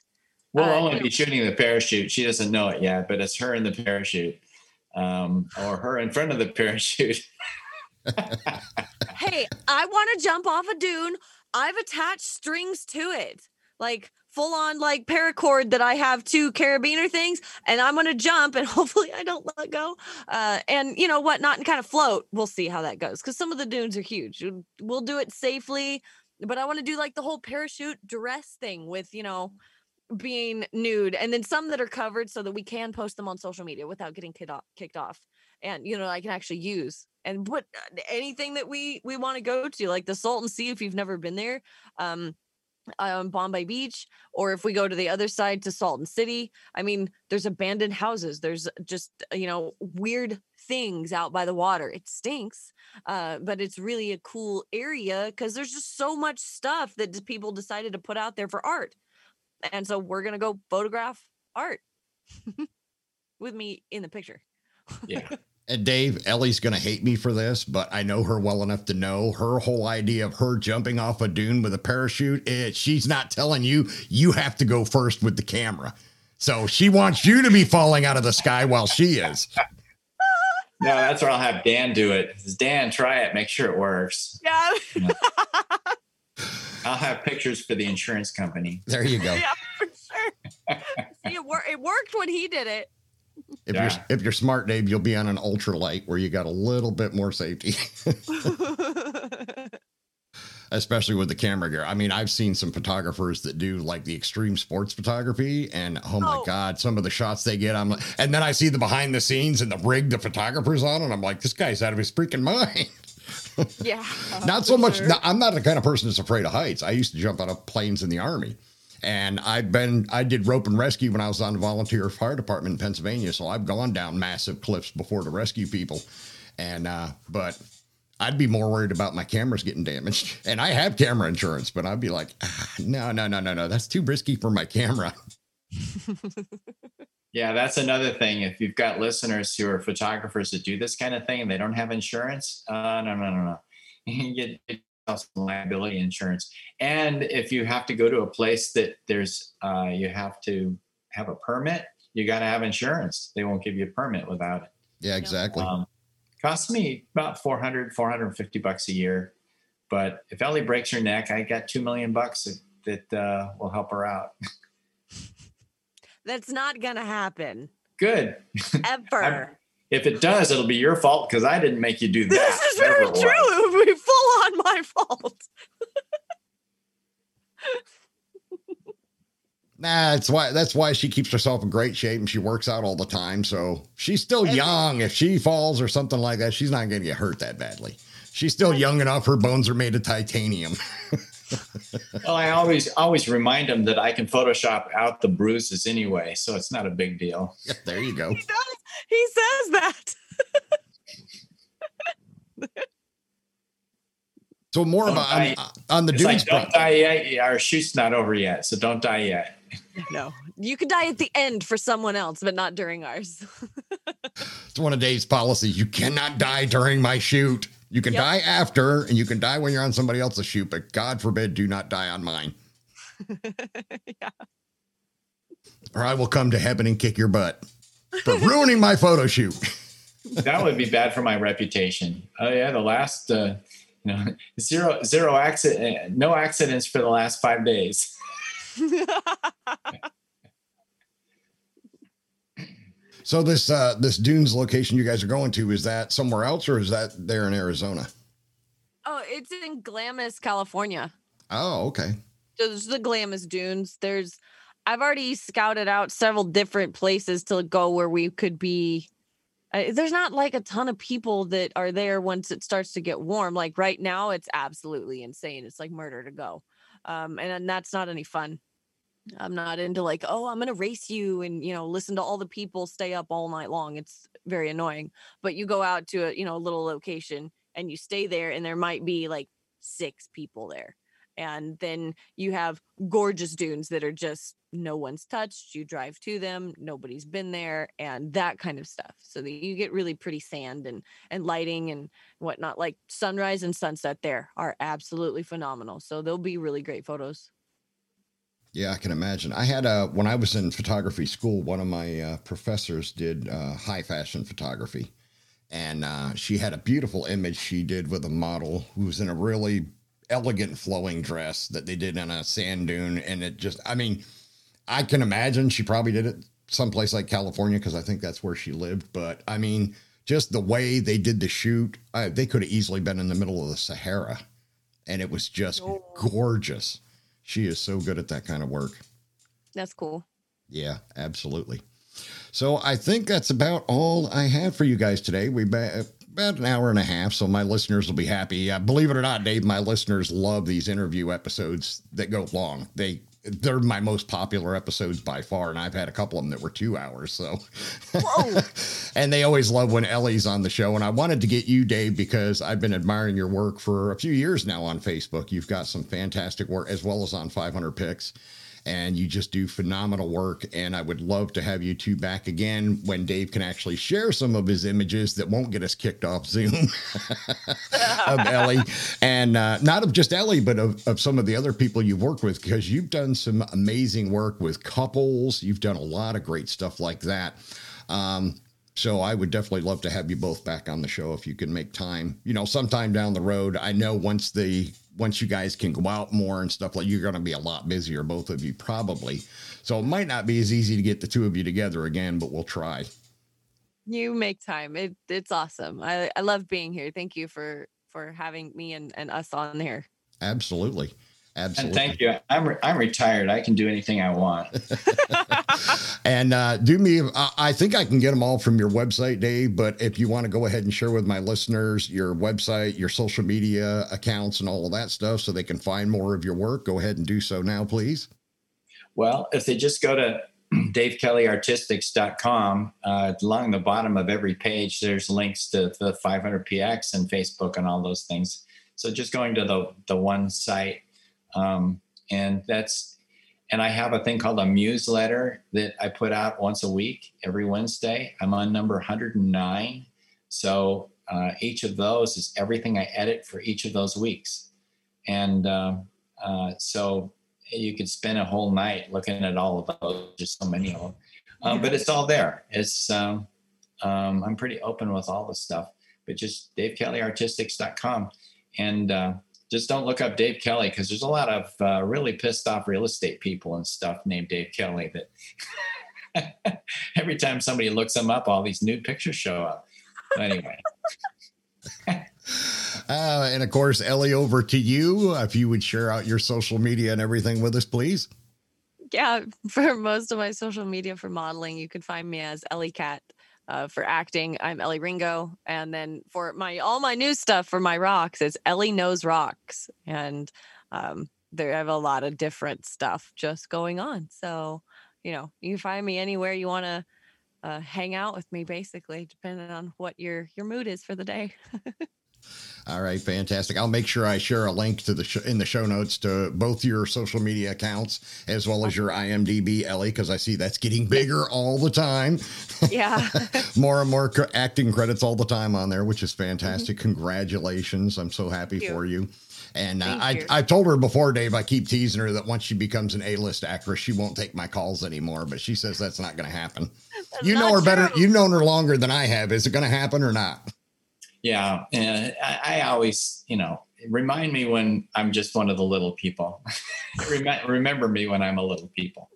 We'll uh, only be shooting the parachute. She doesn't know it yet, but it's her in the parachute um, or her in front of the parachute. hey, I want to jump off a dune. I've attached strings to it, like full on like paracord that I have two carabiner things, and I'm going to jump and hopefully I don't let go. Uh, and you know what? Not and kind of float. We'll see how that goes because some of the dunes are huge. We'll do it safely but I want to do like the whole parachute dress thing with, you know, being nude and then some that are covered so that we can post them on social media without getting kicked off and you know i can actually use and put uh, anything that we we want to go to like the salton sea if you've never been there um on Bombay Beach, or if we go to the other side to Salton City. I mean, there's abandoned houses. There's just you know weird things out by the water. It stinks, uh, but it's really a cool area because there's just so much stuff that people decided to put out there for art. And so we're gonna go photograph art with me in the picture. yeah. And Dave, Ellie's going to hate me for this, but I know her well enough to know her whole idea of her jumping off a dune with a parachute. It, she's not telling you, you have to go first with the camera. So she wants you to be falling out of the sky while she is. No, that's where I'll have Dan do it. Dan, try it. Make sure it works. Yeah. I'll have pictures for the insurance company. There you go. yeah, for sure. See, it, wor- it worked when he did it. If Yeah. you're if you're smart, Dave, you'll be on an ultralight where you got a little bit more safety, especially with the camera gear. I mean, I've seen some photographers that do like the extreme sports photography, and oh my Oh. god, some of the shots they get, I'm like, and then I see the behind the scenes and the rig the photographer's on, and I'm like, this guy's out of his freaking mind. yeah. not so much. sure. I'm not the kind of person that's afraid of heights. I used to jump out of planes in the army, and I've been. I did rope and rescue when I was on the volunteer fire department in Pennsylvania. So I've gone down massive cliffs before to rescue people, and uh, but. I'd be more worried about my cameras getting damaged. And I have camera insurance, but I'd be like, ah, no, no, no, no, no. That's too risky for my camera. Yeah, that's another thing. If you've got listeners who are photographers that do this kind of thing and they don't have insurance, uh, no, no, no, no. You get yourself some liability insurance. And if you have to go to a place that there's, uh, you have to have a permit, you got to have insurance. They won't give you a permit without it. Yeah, exactly. Um, costs me about 400, 450 bucks a year. But if Ellie breaks her neck, I got 2 million bucks that, that uh, will help her out. That's not going to happen Good. ever. If it does, it'll be your fault because I didn't make you do that. this is very was. true. It would be full on my fault. Nah, that's why that's why she keeps herself in great shape and she works out all the time. So she's still And- young. If she falls or something like that, she's not gonna get hurt that badly. She's still young enough. Her bones are made of titanium. Well, I always always remind them that I can Photoshop out the bruises anyway, so it's not a big deal. there you go. He does. He says that. So more Don't about on, on the It's like dudes. don't pro- die yet. Our shoot's not over yet, so don't die yet. No, you could die at the end for someone else, but not during ours. It's one of Dave's policies. You cannot die during my shoot. You can Yep. die after, and you can die when you're on somebody else's shoot, but God forbid, do not die on mine, yeah. or I will come to heaven and kick your butt for ruining my photo shoot. That would be bad for my reputation. Oh yeah, the last uh, you know zero zero accident, no accidents for the last five days. So this uh this dunes location you guys are going to is that somewhere else or is that there in Arizona? oh, it's in Glamis, California. Oh, okay. So there's the Glamis Dunes. There's, I've already scouted out several different places to go where we could be. Uh, there's not like a ton of people that are there once it starts to get warm. Like right now, it's absolutely insane. It's like murder to go, um, and, and that's not any fun. I'm not into like, oh, I'm gonna race you and you know listen to all the people stay up all night long. It's very annoying. But you go out to a you know a little location and you stay there, and there might be like six people there and then you have gorgeous dunes that are just no one's touched you drive to them nobody's been there and that kind of stuff so that you get really pretty sand and and lighting and whatnot like sunrise and sunset there are absolutely phenomenal so they'll be really great photos Yeah, I can imagine. I had a when I was in photography school, one of my uh, professors did uh, high fashion photography, and uh, she had a beautiful image she did with a model who was in a really elegant flowing dress that they did on a sand dune, and it just, I mean, I can imagine she probably did it someplace like California because I think that's where she lived. But I mean, just the way they did the shoot, they could have easily been in the middle of the Sahara, and it was just Oh. gorgeous. She is so good at that kind of work. that's cool Yeah, absolutely. So I think that's about all I have for you guys today. We about an hour and a half, so my listeners will be happy. Uh, believe it or not, Dave, my listeners love these interview episodes that go long. They they're my most popular episodes by far, and I've had a couple of them that were two hours. So, Whoa. and they always love when Ellie's on the show. And I wanted to get you, Dave, because I've been admiring your work for a few years now on Facebook. You've got some fantastic work as well as on 500px. And you just do phenomenal work. And I would love to have you two back again when Dave can actually share some of his images that won't get us kicked off Zoom of Ellie, and uh, not of just Ellie, but of, of some of the other people you've worked with, because you've done some amazing work with couples. You've done a lot of great stuff like that. Um, so I would definitely love to have you both back on the show if you can make time. You know, sometime down the road. I know once the once you guys can go out more and stuff like you're going to be a lot busier, both of you probably. So it might not be as easy to get the two of you together again, but we'll try. You make time. It it's awesome. I I love being here. Thank you for for having me and and us on here. Absolutely. Absolutely. And thank you. I'm re- I'm retired. I can do anything I want. and uh, do me. I think I can get them all from your website, Dave. But if you want to go ahead and share with my listeners your website, your social media accounts, and all of that stuff, so they can find more of your work, go ahead and do so now, please. Well, if they just go to davekellyartistics.com, uh, along the bottom of every page, there's links to the 500px and Facebook and all those things. So just going to the the one site um, and that's, and I have a thing called a newsletter that I put out once a week, every Wednesday. I'm on number 109. So uh, each of those is everything I edit for each of those weeks. And uh, uh, so you could spend a whole night looking at all of those, just so many of them. Um, but it's all there. It's um, um, I'm pretty open with all the stuff, but just DaveKellyArtistics.com. And uh, just don't look up Dave Kelly because there's a lot of uh, really pissed off real estate people and stuff named Dave Kelly that every time somebody looks him up, all these nude pictures show up. Anyway. uh, and of course, Ellie, over to you. If you would share out your social media and everything with us, please. Yeah, for most of my social media for modeling, you can find me as Ellie Cat uh, for acting, I'm Ellie Ringo, and then for my all my new stuff for my rocks, is Ellie Knows Rocks, and um, there I have a lot of different stuff just going on. So you know, you can find me anywhere you want to uh, hang out with me, basically, depending on what your your mood is for the day. All right, fantastic. I'll make sure I share a link to the sh- in the show notes to both your social media accounts as well as your IMDb, Ellie, because I see that's getting bigger all the time. Yeah, more and more acting credits all the time on there, which is fantastic. Mm-hmm. Congratulations! I'm so happy for you. And uh, I, I told her before, Dave, I keep teasing her that once she becomes an A-list actress, she won't take my calls anymore. But she says that's not going to happen. That's you know her true. better. You've known her longer than I have. Is it going to happen or not? Yeah. And I, I always, you know, remind me when I'm just one of the little people. Rem- remember me when I'm a little people.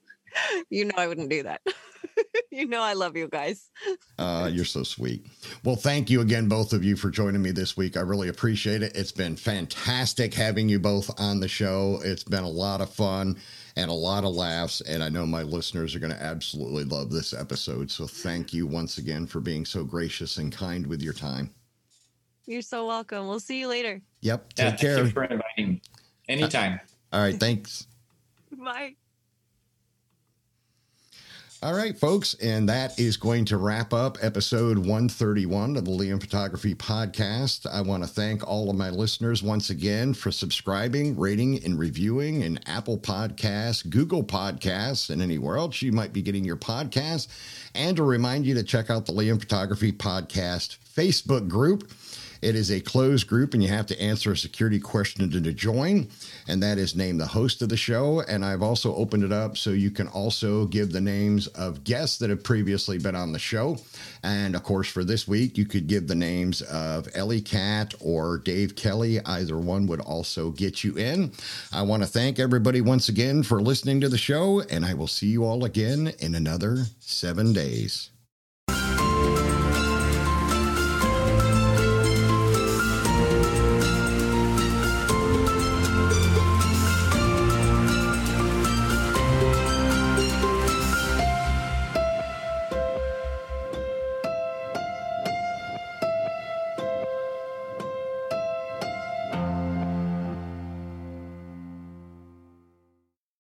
you know I wouldn't do that. you know I love you guys. Uh, you're so sweet. Well, thank you again, both of you, for joining me this week. I really appreciate it. It's been fantastic having you both on the show. It's been a lot of fun and a lot of laughs. And I know my listeners are going to absolutely love this episode. So thank you once again for being so gracious and kind with your time. You're so welcome. We'll see you later. Yep. Yeah, Take thank care. you for inviting me. Anytime. All right. Thanks. Bye. All right, folks, and that is going to wrap up episode 131 of the Liam Photography Podcast. I want to thank all of my listeners once again for subscribing, rating, and reviewing in Apple Podcasts, Google Podcasts, and anywhere else you might be getting your podcast. And to remind you to check out the Liam Photography Podcast Facebook group. It is a closed group, and you have to answer a security question to, to join, and that is name the host of the show. And I've also opened it up so you can also give the names of guests that have previously been on the show. And of course, for this week, you could give the names of Ellie Cat or Dave Kelly. Either one would also get you in. I want to thank everybody once again for listening to the show, and I will see you all again in another seven days.